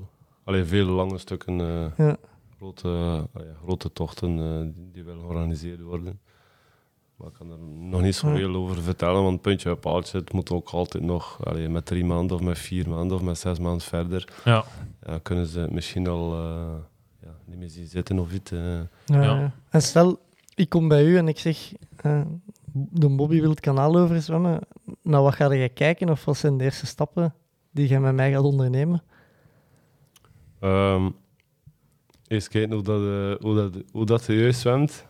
allee, veel lange stukken, eh, Ja. grote, allee, grote tochten eh, die- die willen georganiseerd worden. Maar ik kan er nog niet Ja. zoveel over vertellen, want puntje op paaltje, het moet ook altijd nog allee, met drie maanden of met vier maanden of met zes maanden verder. Ja. Ja, kunnen ze het misschien al eh, ja, niet meer zien zitten of iets. eh. Ja, Ja. ja. En stel, ik kom bij u en ik zeg, eh, de Bobby wil het kanaal overzwemmen. Nou, wat ga jij kijken of wat zijn de eerste stappen die jij met mij gaat ondernemen? Ehm, eerst kijken hoe dat, eh, hoe dat, hoe dat zwemt.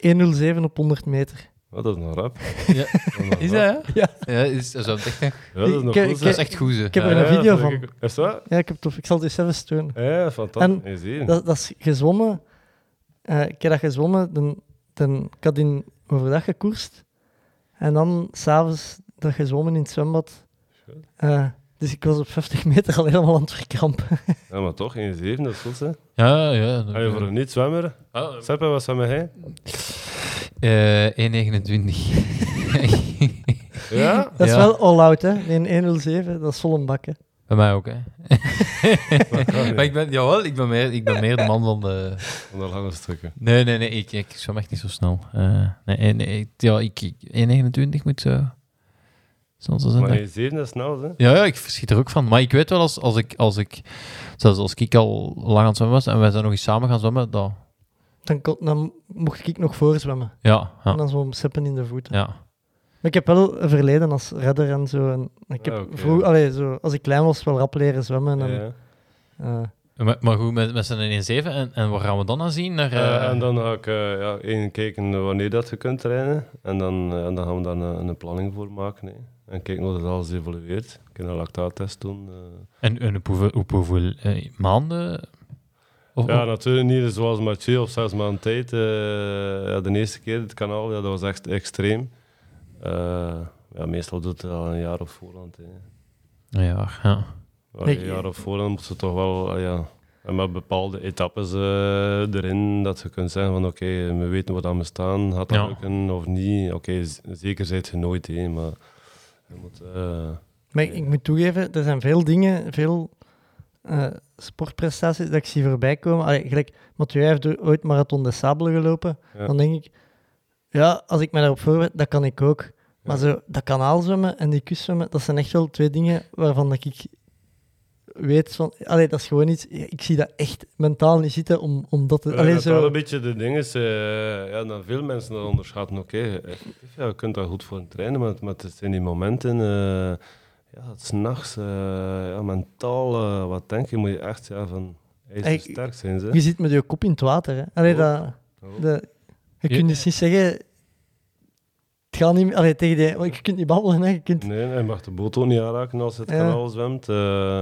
107 op 100 meter. Oh, dat is nog rap. Ja. Dat is dat, Ja. ja? is, dat is echt, Ja, dat is nog Ik- ik- dat is echt goed, ze. Ik heb er Ja, een video van. ik- Is dat? Ja, ik, heb het, op- ik zal het eens even steunen. Ja, fantastisch. Je ziet. Dat, dat is gezwommen. Eh, ik heb dat gezwommen. Dan, dan, ik had in overdag gekoerst. En dan s'avonds dat gezwommen in het zwembad. Eh, dus ik was op 50 meter al helemaal aan het verkrampen. Ja, maar toch, 1,7, dat is goed, hè? Ja, ja. Ga je voor een niet-zwemmer? Ah, Seppe, wat zwem jij? eh, 1,29. Ja? Dat is Ja. wel all-out, hè? In 107, dat is vol een bak, hè. Bij mij ook, hè. Maar ik ben, jawel, ik ben, meer, ik ben meer de man van de... Van de lange stukken. Nee, nee, nee, ik, ik zwem echt niet zo snel. Eh, nee, nee, ik- ja, ik, ik 1,29 moet zo... Zo zijn. Maar hè. 1,7 is snel, hè? Ja, ja, ik verschiet er ook van. Maar ik weet wel, als, als, ik, als ik... Zelfs als ik al lang aan het zwemmen was en wij zijn nog eens samen gaan zwemmen, dat... Dan, kon- dan mocht ik nog voorzwemmen. Ja, En ja, dan zo seppen in de voeten. ja. Maar ik heb wel een verleden als redder en zo. En ik heb Ah, vroeg, allee, zo, als ik klein was, wel rap leren zwemmen. En, Ja. eh, Maar, maar goed, met, met z'n 1,7 en, en waar gaan we dan aan zien? Naar, Eh, eh, en dan ga ik eh, ja, één kijken wanneer dat je kunt trainen. En dan, en dan gaan we daar een, een planning voor maken. Hè. En kijken hoe dat alles evolueert. Ik kan een lactaattest doen. en, en op hoeveel, op hoeveel maanden? Of, Ja, natuurlijk niet zoals Mathieu op zes maanden tijd. eh, ja, de eerste keer het kanaal, ja, dat was echt extreem. Eh, ja, meestal doet het al een jaar op voorhand. Hè. ja, ja. Maar Nee, een jaar op voorhand moet ze toch wel, eh, ja, en met bepaalde etappes eh, erin, dat je kunt zeggen van oké, we weten wat aan me staan, gaat dat Ja. lukken of niet. Oké, zeker zijt je nooit, hè, maar je moet... eh, Maar ik, ik moet toegeven, er zijn veel dingen, veel eh, sportprestaties dat ik zie voorbij komen. Allee, gelijk, Mathieu heeft ooit Marathon des Sables gelopen. Ja. Dan denk ik, ja, als ik me daarop voorbereid, dat kan ik ook. Maar zo, dat kanaalzwemmen en die kustzwemmen, dat zijn echt wel twee dingen waarvan dat ik weet van... Allee, dat is gewoon iets... Ik zie dat echt mentaal niet zitten om, om dat te... Allee, dat wel zo... een beetje de ding is, eh, ja, dat veel mensen dat onderschatten. Oké, ja, je kunt daar goed voor trainen, maar, maar het zijn die momenten, eh ja, het s'nachts, eh ja, mentaal, wat denk je, moet je echt ja, van Hey, ijzersterk zijn. Ze. Je zit met je kop in het water, hè. Allee, Oh. dat... Oh. De, je kunt dus niet zeggen... Het gaat niet meer... Tegen die... want Je kunt niet babbelen, hè. Je kunt... Nee, hij mag de boot ook niet aanraken als het Ja. kanaal zwemt. Eh,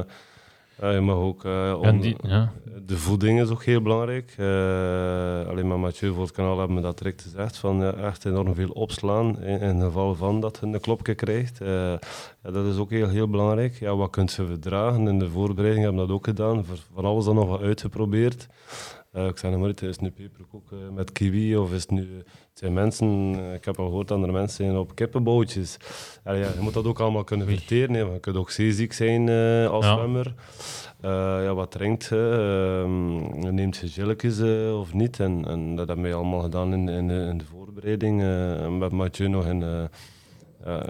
ja, je mag ook... eh, Ja, on- die, ja. De voeding is ook heel belangrijk. Eh, alleen maar Mathieu voor het kanaal hebben we dat direct gezegd. Van ja, echt enorm veel opslaan in, in geval van dat je een klopje krijgt. Eh, ja, dat is ook heel, heel belangrijk. Ja, wat kunt ze verdragen? In de voorbereiding hebben we dat ook gedaan. Voor, van alles dan nog wat uitgeprobeerd. Eh, ik zei nog maar, is het nu peperkoek eh, met kiwi of is het nu... Het zijn mensen, eh, ik heb al gehoord dat er mensen zijn op kippenbootjes. Allee, ja, je moet dat ook allemaal kunnen verteren. hè, want Je kunt ook zeeziek zijn als Ja. zwemmer. Ja, wat drinkt je? Ehm, neemt je gelletjes eh, of niet? En, en dat hebben wij allemaal gedaan in, in, de, in de voorbereiding. met Mathieu nog in...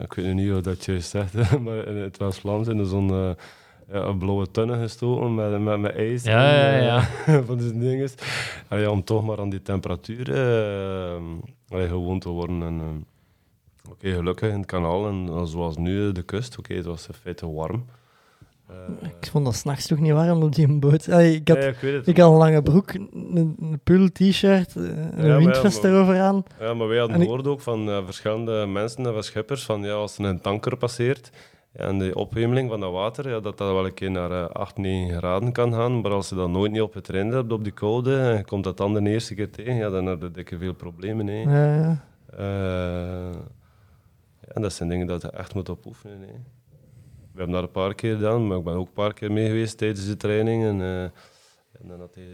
ik weet niet hoe dat juist zegt, maar in het West-Vlaams in zo'n... eh, ja, een blauwe tunnen gestoken met, met, met ijs. Ja, ja, en, ja. eh, van die dinges. Allee, om toch maar aan die temperatuur eh, allee, gewoon te worden. En, eh, Oké, gelukkig in het kanaal en eh, zoals nu eh, de kust. Oké, het was in feite warm. Eh, Ik vond dat s'nachts toch niet warm op die boot. Allee, ik, had, ja, ik weet het. ik had een lange broek, een, een pul t-shirt, eh, een ja, windvest erover aan. Ja, maar wij hadden En ik- gehoord ook van eh, verschillende mensen en van schippers van ja, als er een tanker passeert en de ophemeling van dat water, ja, dat dat wel een keer naar eh, 8, 9 graden kan gaan. Maar als je dat nooit niet op het rennen hebt, op die koude, en je komt dat dan de eerste keer tegen, ja, dan heb je dikke veel problemen. Hè. Ja, ja. Eh, ja, dat zijn dingen dat je echt moet opoefenen. Hè. We hebben dat een paar keer gedaan, maar ik ben ook een paar keer mee geweest tijdens de training. En, eh, en dan had hij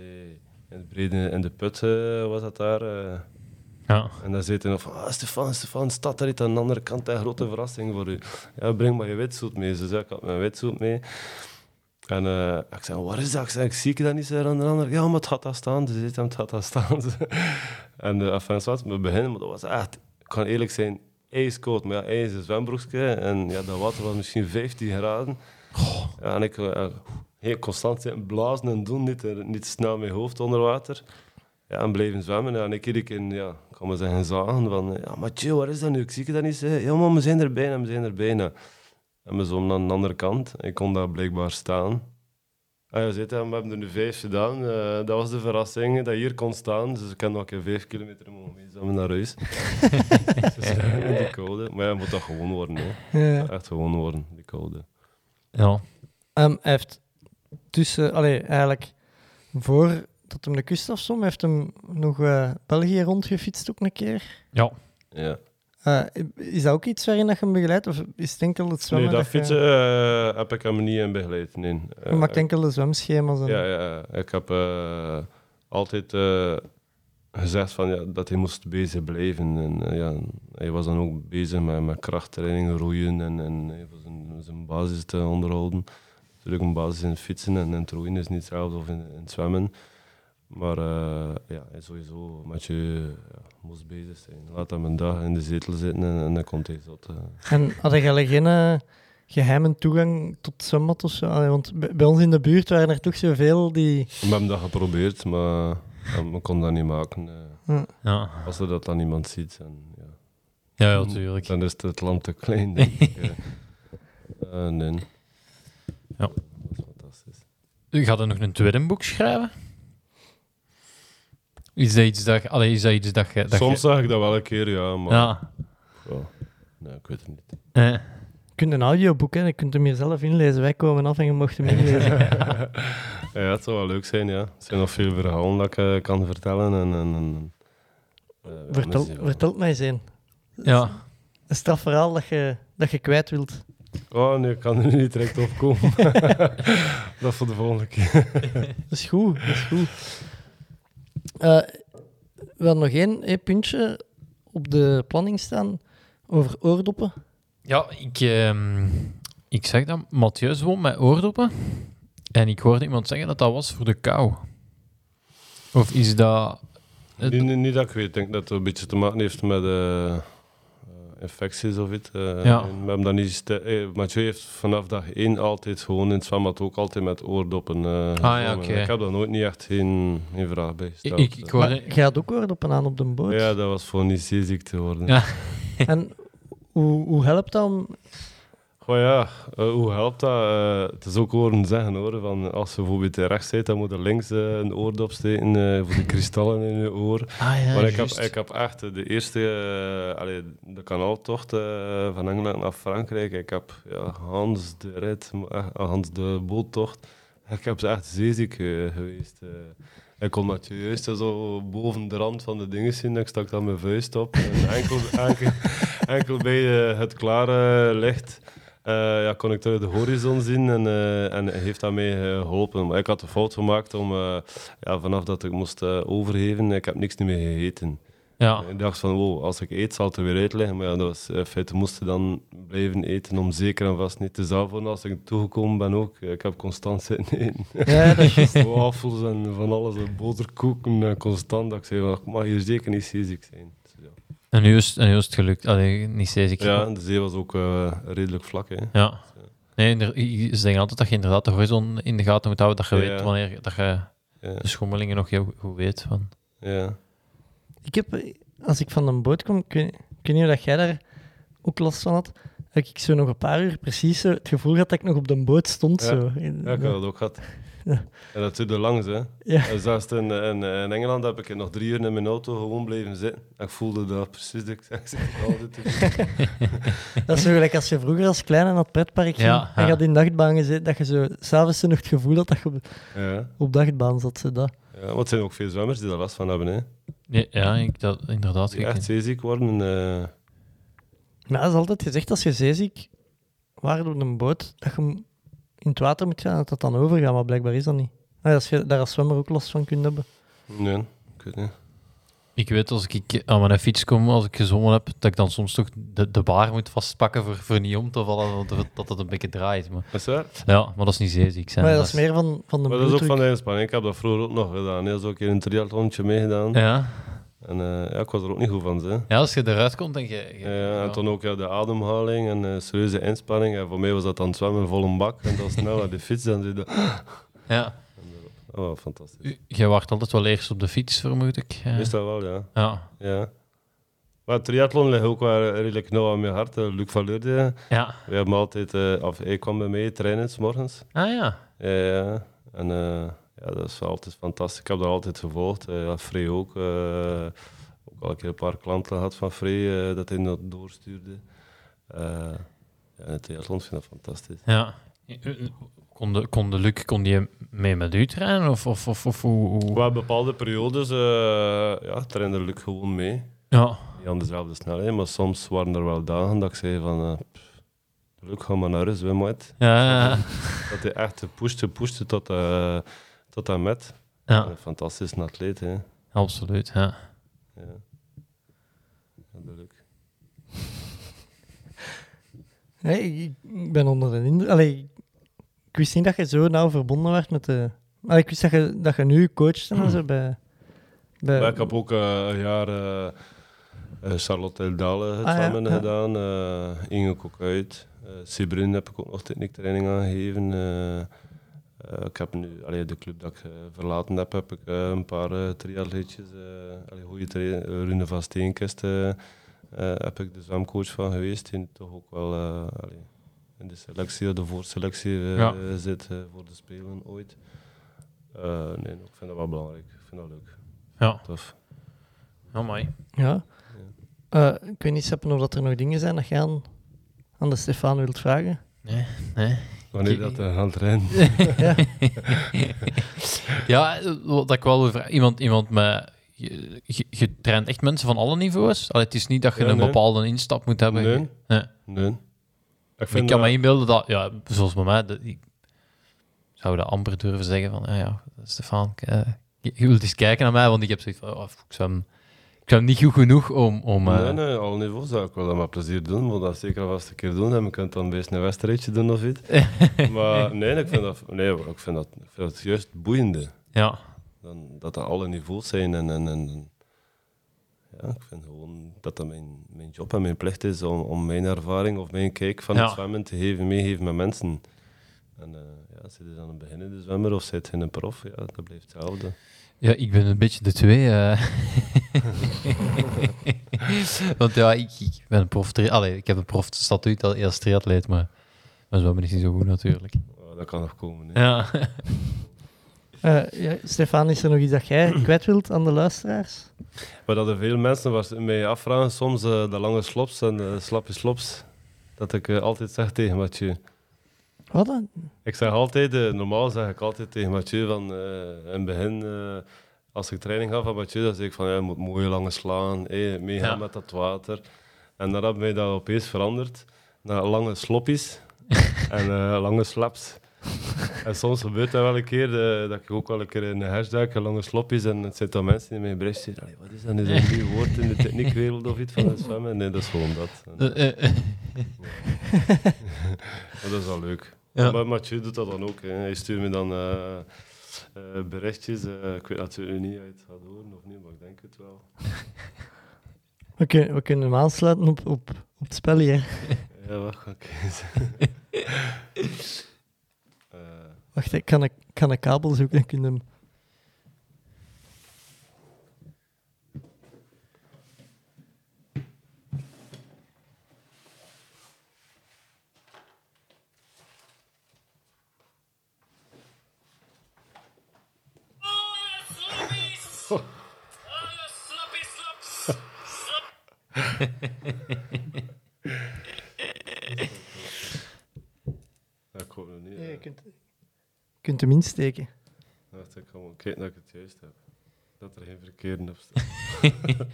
in de, brede, in de put eh, was dat daar. Eh, Ja. en dan hij nog van, ah, Stefan, Stefan, staat daar iets aan de andere kant, een grote verrassing voor u. Ja, breng maar je witzoet mee. Ze zei, ik had mijn witzoet mee. En eh, ik zei, waar is dat? Ik zei, ik zie ik dat niet, zei aan de ander. Ja, maar het gaat daar staan. Ze zei, het gaat daar staan. en de enfin, wat, we beginnen, maar dat was echt, ik kan eerlijk zijn, ijskoud. Maar ja, ijs zwembroekje en ja, dat water was misschien 15 graden. Ja, en ik eh, heel constant zitten blazen en doen, niet, eh, niet snel mijn hoofd onder water. Ja, en blijven zwemmen. Ja, en ik iedere keer, ja, ik kan maar zeggen, zagen van, ja, Mathieu, waar is dat nu? Ik zie je dat niet zeggen. Ja, maar we zijn er bijna, we zijn er bijna. En we zo aan de andere kant. Ik kon daar blijkbaar staan. Ah, ja, zit, we hebben er nu vijf gedaan. Eh, dat was de verrassing, dat je hier kon staan. Dus ik heb nog een keer vijf kilometer mogen meezammen naar huis. dus, ja, die code. Maar ja, moet dat gewoon worden. Hè. Ja. Echt gewoon worden, die code. Ja. Ehm, hij heeft tussen, allee, eigenlijk voor dat hem de kust afzom, heeft hem nog eh, België rondgefietst ook een keer. Ja. Ja. Eh, is dat ook iets waarin dat je hem begeleidt? Of is het enkel het zwemmen? Nee, dat fietsen eh, heb ik hem niet in begeleid. Nee. Je maakt enkel de zwemschema's. En... Ja, ja, ik heb eh, altijd eh, gezegd van, ja, dat hij moest bezig blijven. En, ja, hij was dan ook bezig met, met krachttraining, roeien en, en hij was zijn, zijn basis te onderhouden. Natuurlijk een basis in fietsen en, en het roeien is niet hetzelfde of in, in het zwemmen. Maar eh, ja, sowieso met je ja, moest bezig zijn. Laat hem een dag in de zetel zitten en, en dan komt hij zot. eh. En had je geen eh, geheime toegang tot zwembad of zo? Allee, want bij, ons in de buurt waren er toch zoveel die... We hebben dat geprobeerd, maar we konden dat niet maken. Ja. Als er dat dan iemand ziet. En, ja. Ja, ja, tuurlijk. Dan is het land te klein, denk ik. nee. Ja. Dat is fantastisch. U gaat er nog een tweede boek schrijven? Is dat iets dat, allee, is dat, iets dat je... Dat Soms zag ik dat wel een keer, ja, maar... ja. ja. Nee, ik weet het niet. Eh, Je kunt een audioboek, hè. je kunt hem hier zelf inlezen. Wij komen af en je mocht hem inlezen. ja, het zou wel leuk zijn, ja. Er zijn nog veel verhalen dat ik eh, kan vertellen. En, en, en, eh, ja, Vertel, mensen, ja. vertelt mij eens een. ja. Een strafverhaal dat je, dat je kwijt wilt. Oh, nee, ik kan er niet direct op komen. dat voor de volgende keer. Dat is goed, dat is goed. Eh, we hadden nog één eh, puntje op de planning staan over oordoppen. Ja, ik, ehm, ik zeg dat Mathieu woont met oordoppen. En ik hoorde iemand zeggen dat dat was voor de kou. Of is dat... Niet, niet, niet dat ik weet. Ik denk dat het een beetje te maken heeft met eh, infecties of iets. eh. Ja. En We hebben dat niet... ste- eh, Mathieu heeft vanaf dag één altijd gewoon in het zwembad ook altijd met oordoppen eh Ah, ja, oké. Ik heb daar nooit niet echt geen, geen vraag bij ik, gesteld. ik, ik Maar je had ook oordoppen aan op de boot. ja, dat was voor niet zeeziek te worden. Ja. En hoe, hoe helpt dat om... Goh ja, eh, hoe helpt dat? Eh, het is ook horen zeggen hoor, van als je bijvoorbeeld rechts zit, dan moet je links eh, een oordop steken eh, voor de kristallen in je oor. Ah ja, maar ik heb, ik heb echt de eerste, allee, de kanaaltocht van Engeland naar Frankrijk. Ik heb ja, Hans de rit, Hans de boottocht. Ik heb ze echt zeeziek geweest. ik kon met juist zo boven de rand van de dingen zien. Ik stak dan mijn vuist op. En enkel, enkel, enkel bij het klare licht ja, kon ik terug de horizon zien en, eh, en heeft mij eh, geholpen. Maar ik had de fout gemaakt om, eh, ja, vanaf dat ik moest eh, overgeven, ik heb niks meer gegeten. Ja, Ik dacht van, wow, als ik eet, zal het er weer uitleggen. Maar ja, dat was, in feite moesten dan blijven eten om zeker en vast niet te zelf als ik toegekomen ben ook. Ik heb constant zitten eten. Ja, dat is Wafels en van alles, en boterkoeken, en constant. Dat ik zei, ik mag hier zeker niet ziek zijn. En nu is, en nu is het gelukt. Allee, niet steeds. Ik, ja, en de zee was ook eh, redelijk vlak. Hè. ja. Nee, ze zeggen altijd dat je inderdaad de horizon in de gaten moet houden, dat je Ja. weet wanneer dat je Ja. de schommelingen nog heel goed weet. Van. ja. Ik heb, als ik van een boot kom, ik weet, ik weet niet of dat jij daar ook last van had, heb ik zo nog een paar uur precies zo het gevoel had dat ik nog op de boot stond. Ja. Zo. Ja, ik had dat ook gehad. Ja. En dat duurde lang, hè. Ja. En zelfs in, in, in Engeland heb ik nog drie uur in mijn auto gewoon blijven zitten. En ik voelde dat precies dat ik zeg. Dat is zo gelijk als je vroeger als kleine naar het pretpark ging Ja, en je had in de nachtbaan gezeten, dat je zo s'avonds nog het gevoel had dat je op, Ja. op dagbaan zat. Zo dat. ja, want er zijn ook veel zwemmers die daar last van hebben, hè. Ja, ja ik, dat, inderdaad. Die ik- echt zeeziek worden. eh, Maar dat is altijd gezegd, als je zeeziek waart op een boot, dat je in het water moet gaan, dat dat dan overgaat, maar blijkbaar is dat niet. Ah, als je daar als zwemmer ook last van kunt hebben. nee, ik weet niet. Ik weet als ik aan mijn fiets kom, als ik gezongen heb, dat ik dan soms toch de, de baar moet vastpakken voor, voor niet om te vallen, want dat- dat het een beetje draait. Maar, Is dat waar? ja, maar dat is niet zeeziek zijn. Maar dat is meer van, van de Maar dat is ook van de inspanning. Ik heb dat vroeger ook nog gedaan. Heel zo een keer een triathlontje meegedaan. Ja. En eh, ja, ik was er ook niet goed van. Hè. ja, als je eruit komt en je... je- Ja, en toen ook ja, de ademhaling en eh, serieuze inspanning. En voor mij was dat dan zwemmen vol een bak. En dan snel naar de fiets. En zo, Ja. oh, fantastisch. U- Jij wacht altijd wel eerst op de fiets, vermoed ik. Is dat wel, ja. Ja. ja. Maar triathlon ligt ook wel redelijk nauw aan mijn hart. eh, Luc van Leurde. ja. We hebben altijd, eh, of hij kwam bij mij trainen 's morgens. Ah ja. Ja, ja. En eh, ja, dat is altijd fantastisch. Ik heb dat altijd gevolgd. Eh, ja, Frey ook. eh, ook al een keer een paar klanten gehad van Frey, eh, dat hij dat doorstuurde. Eh ja, het triathlon vind ik dat fantastisch. ja. Kon de, kon de Luc kon die mee met u trainen? Of, of, of, of hoe... hoe- Qua bepaalde periodes uh, ja, trainde Luc gewoon mee. Ja. Niet aan dezelfde snelheid, maar soms waren er wel dagen dat ik zei van... eh, Luc, ga maar naar huis, zwem uit. Ja, ja, ja. Dat hij echt pushte, pushte tot, eh tot aan met. Ja, Een fantastische atleet, hè. absoluut. Ja. Ja. Dat ik, ik ben onder de indruk. Allee, ik wist niet dat je zo nauw verbonden werd met de... Allee, ik wist dat je, dat je nu coacht en zo bij... bij Maar ik heb ook eh, een jaar eh, eh, Charlotte Eldale het Ah, ja. gedaan. eh Inge Kokuit. Uh, Sibrin heb ik ook nog techniektraining aangegeven. Eh, ik heb nu, allee, de club dat ik eh, verlaten heb, heb ik eh, een paar triatleetjes, eh allee, goede eh, Rune van Steenkist, heb ik de zwemcoach van geweest, die toch ook wel allee, in de selectie, de voorselectie Ja. zit voor de Spelen ooit. Eh, nee, ik vind dat wel belangrijk. Ik vind dat leuk. Ja, Tof. oh, mooi. Ja. Eh, ik weet niet, Seppen, of dat er nog dingen zijn dat je aan, aan de Stefan wilt vragen. Nee, nee. Wanneer dat uh, aan het rennen. ja, eh, wat ik wel vragen. Iemand, iemand met... Je, je, je traint echt mensen van alle niveaus? Allee, het is niet dat je Ja, een nee. bepaalde instap moet hebben. Nee. Nee. Nee. Ik, Ik vind kan me dat- inbeelden dat, ja, zoals bij mij, dat, ik zou dat amper durven zeggen van, ja, ja Stefan, eh, je, je wilt eens kijken naar mij, want ik heb zoiets van, oh, ik zwem, ik zwem niet goed genoeg om... om eh, Nee, nee, alle niveaus zou ik wel met plezier doen. Maar dat zeker vast een keer doen. En je kunt dan best een wedstrijdje doen of iets. maar nee, ik vind dat, nee, ik vind dat, ik vind dat juist boeiende. Ja, Dan, dat er alle niveaus zijn. En, en, en, ja, ik vind gewoon dat dat mijn, mijn job en mijn plicht is om, om mijn ervaring of mijn kijk van Ja. het zwemmen te geven, meegeven met mensen. En uh, ja, zit je dan een beginnende zwemmer of zit je een prof, ja, dat blijft hetzelfde. Ja, ik ben een beetje de twee. eh. want ja, ik, ik ben een prof... Allee, ik heb een profstatuut al als triatleet, maar maar zwemmen is niet zo goed natuurlijk. Oh, dat kan nog komen. hè. Ja. Eh, ja, Stefan, is er nog iets dat jij kwijt wilt aan de luisteraars? Maar dat er veel mensen was- mij afvragen, soms eh, de lange slops en de slappe slops, dat ik altijd zeg tegen Mathieu. Wat dan? Ik zeg altijd, eh, normaal zeg ik altijd tegen Mathieu van eh, in het begin, eh, als ik training gaf van Mathieu, dan zeg ik van ja, je moet mooie lange slaan, hey, meegaan Ja. met dat water. En dan heb mij dat opeens veranderd naar lange sloppies en lange slaps. En soms gebeurt dat wel een keer, dat ik ook wel een keer in een hashtag lange sloppies en het dan mensen die mij bericht zeggen, "Allee, wat is dat, is dat een nieuw woord in de techniekwereld of iets van het zwemmen? Nee, dat is gewoon dat. En, maar dat is wel leuk. Ja. Maar Mathieu doet dat dan ook. Hè. Hij stuurt me dan eh, berichtjes. eh, ik weet natuurlijk niet of je het gaat horen of niet, maar ik denk het wel. We kunnen, we kunnen hem aansluiten op, op, op het spel hier. Ja, wacht, ik eens. Eh, Wacht, ik kan een, kan een kabel zoeken en kun je hem... ja, ik hoop nog niet. Ja, je kunt, je kunt hem insteken. Wacht, ik ga wel kijken dat ik het juist heb. Dat er geen verkeerde op staat.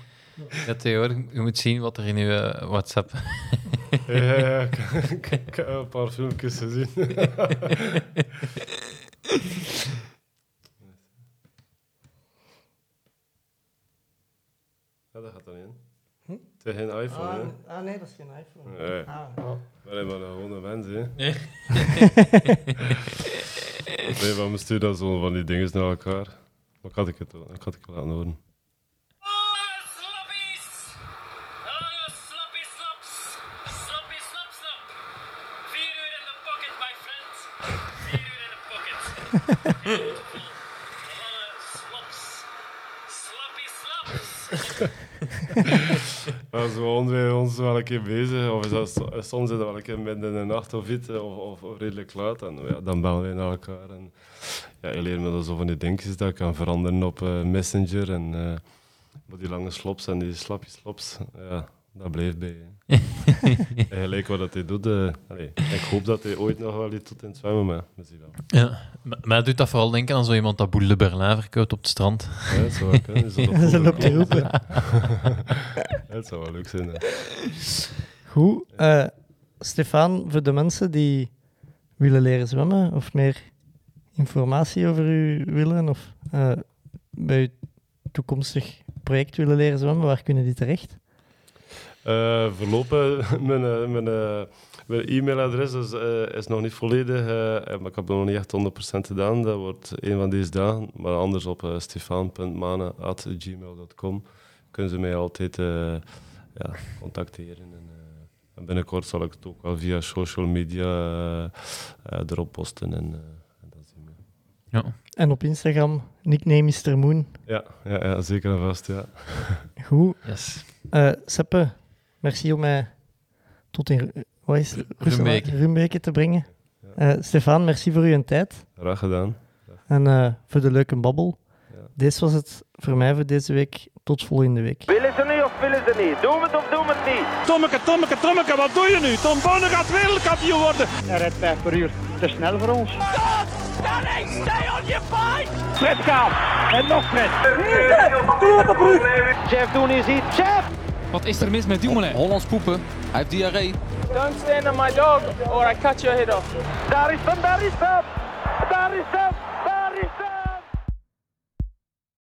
Ja, Theo, je moet zien wat er in je eh, WhatsApp... ja, ja, ja, ik, ik, ik heb een paar filmpjes gezien. ja, dat gaat dan in. Hm? Het is geen iPhone, hè? ah, nee, dat is geen iPhone. Nee. Ah. Maar ik ben een gewone mens, hè? Nee, maar we sturen dan zo van die dingen naar elkaar. Maar ik had ik het, ik had ik laten horen. Wel een keer bezig, of is dat, so- soms is dat wel een keer midden in de nacht of iets, of, of, redelijk laat. En ja, dan bellen we naar elkaar. En, ja, je leert me dan zo van die dingetjes dat ik kan veranderen op eh, Messenger. En eh, maar die lange slops en die slappie slops, ja, dat blijft bij. en gelijk wat dat hij doet, eh, allee, ik hoop dat hij ooit nog wel iets doet in het zwemmen, maar we zien wel. Ja, maar doet dat vooral denken aan zo iemand dat Boule de Berlin verkoopt op het strand. Ja, het zou wel kunnen. Zo dat Ze loopt te roepen. Het zou wel leuk zijn. hè. Goed. eh, Stefan, voor de mensen die willen leren zwemmen of meer informatie over u willen of eh, bij uw toekomstig project willen leren zwemmen, waar kunnen die terecht? Eh, voorlopig, mijn, eh, mijn, eh, mijn e-mailadres is, eh, is nog niet volledig, maar ik heb het nog niet echt 100% gedaan. Dat wordt een van deze dagen. Maar anders op uh, kunnen ze mij altijd eh, ja, contacteren. En, en binnenkort zal ik het ook wel via social media erop posten. En, eh, en dat zien we. En op Instagram, nickname Mr. Moon. Ja, ja, ja, zeker en vast. Ja. Goed. Yes. Eh, Seppe, merci om mij tot in Ru- wat is het? Rumbeke. Rumbeke te brengen. Eh, Stefan, merci voor uw tijd Graag gedaan. en eh, voor de leuke babbel. Ja. Dit was het voor mij voor deze week. Tot volgende week. Willen ze niet of willen ze niet? Doen we het of doen we het niet? Tommeke, Tommeke, Tommeke, wat doe je nu? Tom Bonne gaat wereldkampioen worden. Hij rijdt 5 per uur. Te snel voor ons. Fred gaat. En nog Fred. Jeff, doen is iets. Jeff! Wat is er mis met Dumoulin? Hollands poepen. Hij heeft diarree. Don't stand on my dog or I cut your head off. Daar is hem, daar is hem! Daar is hem!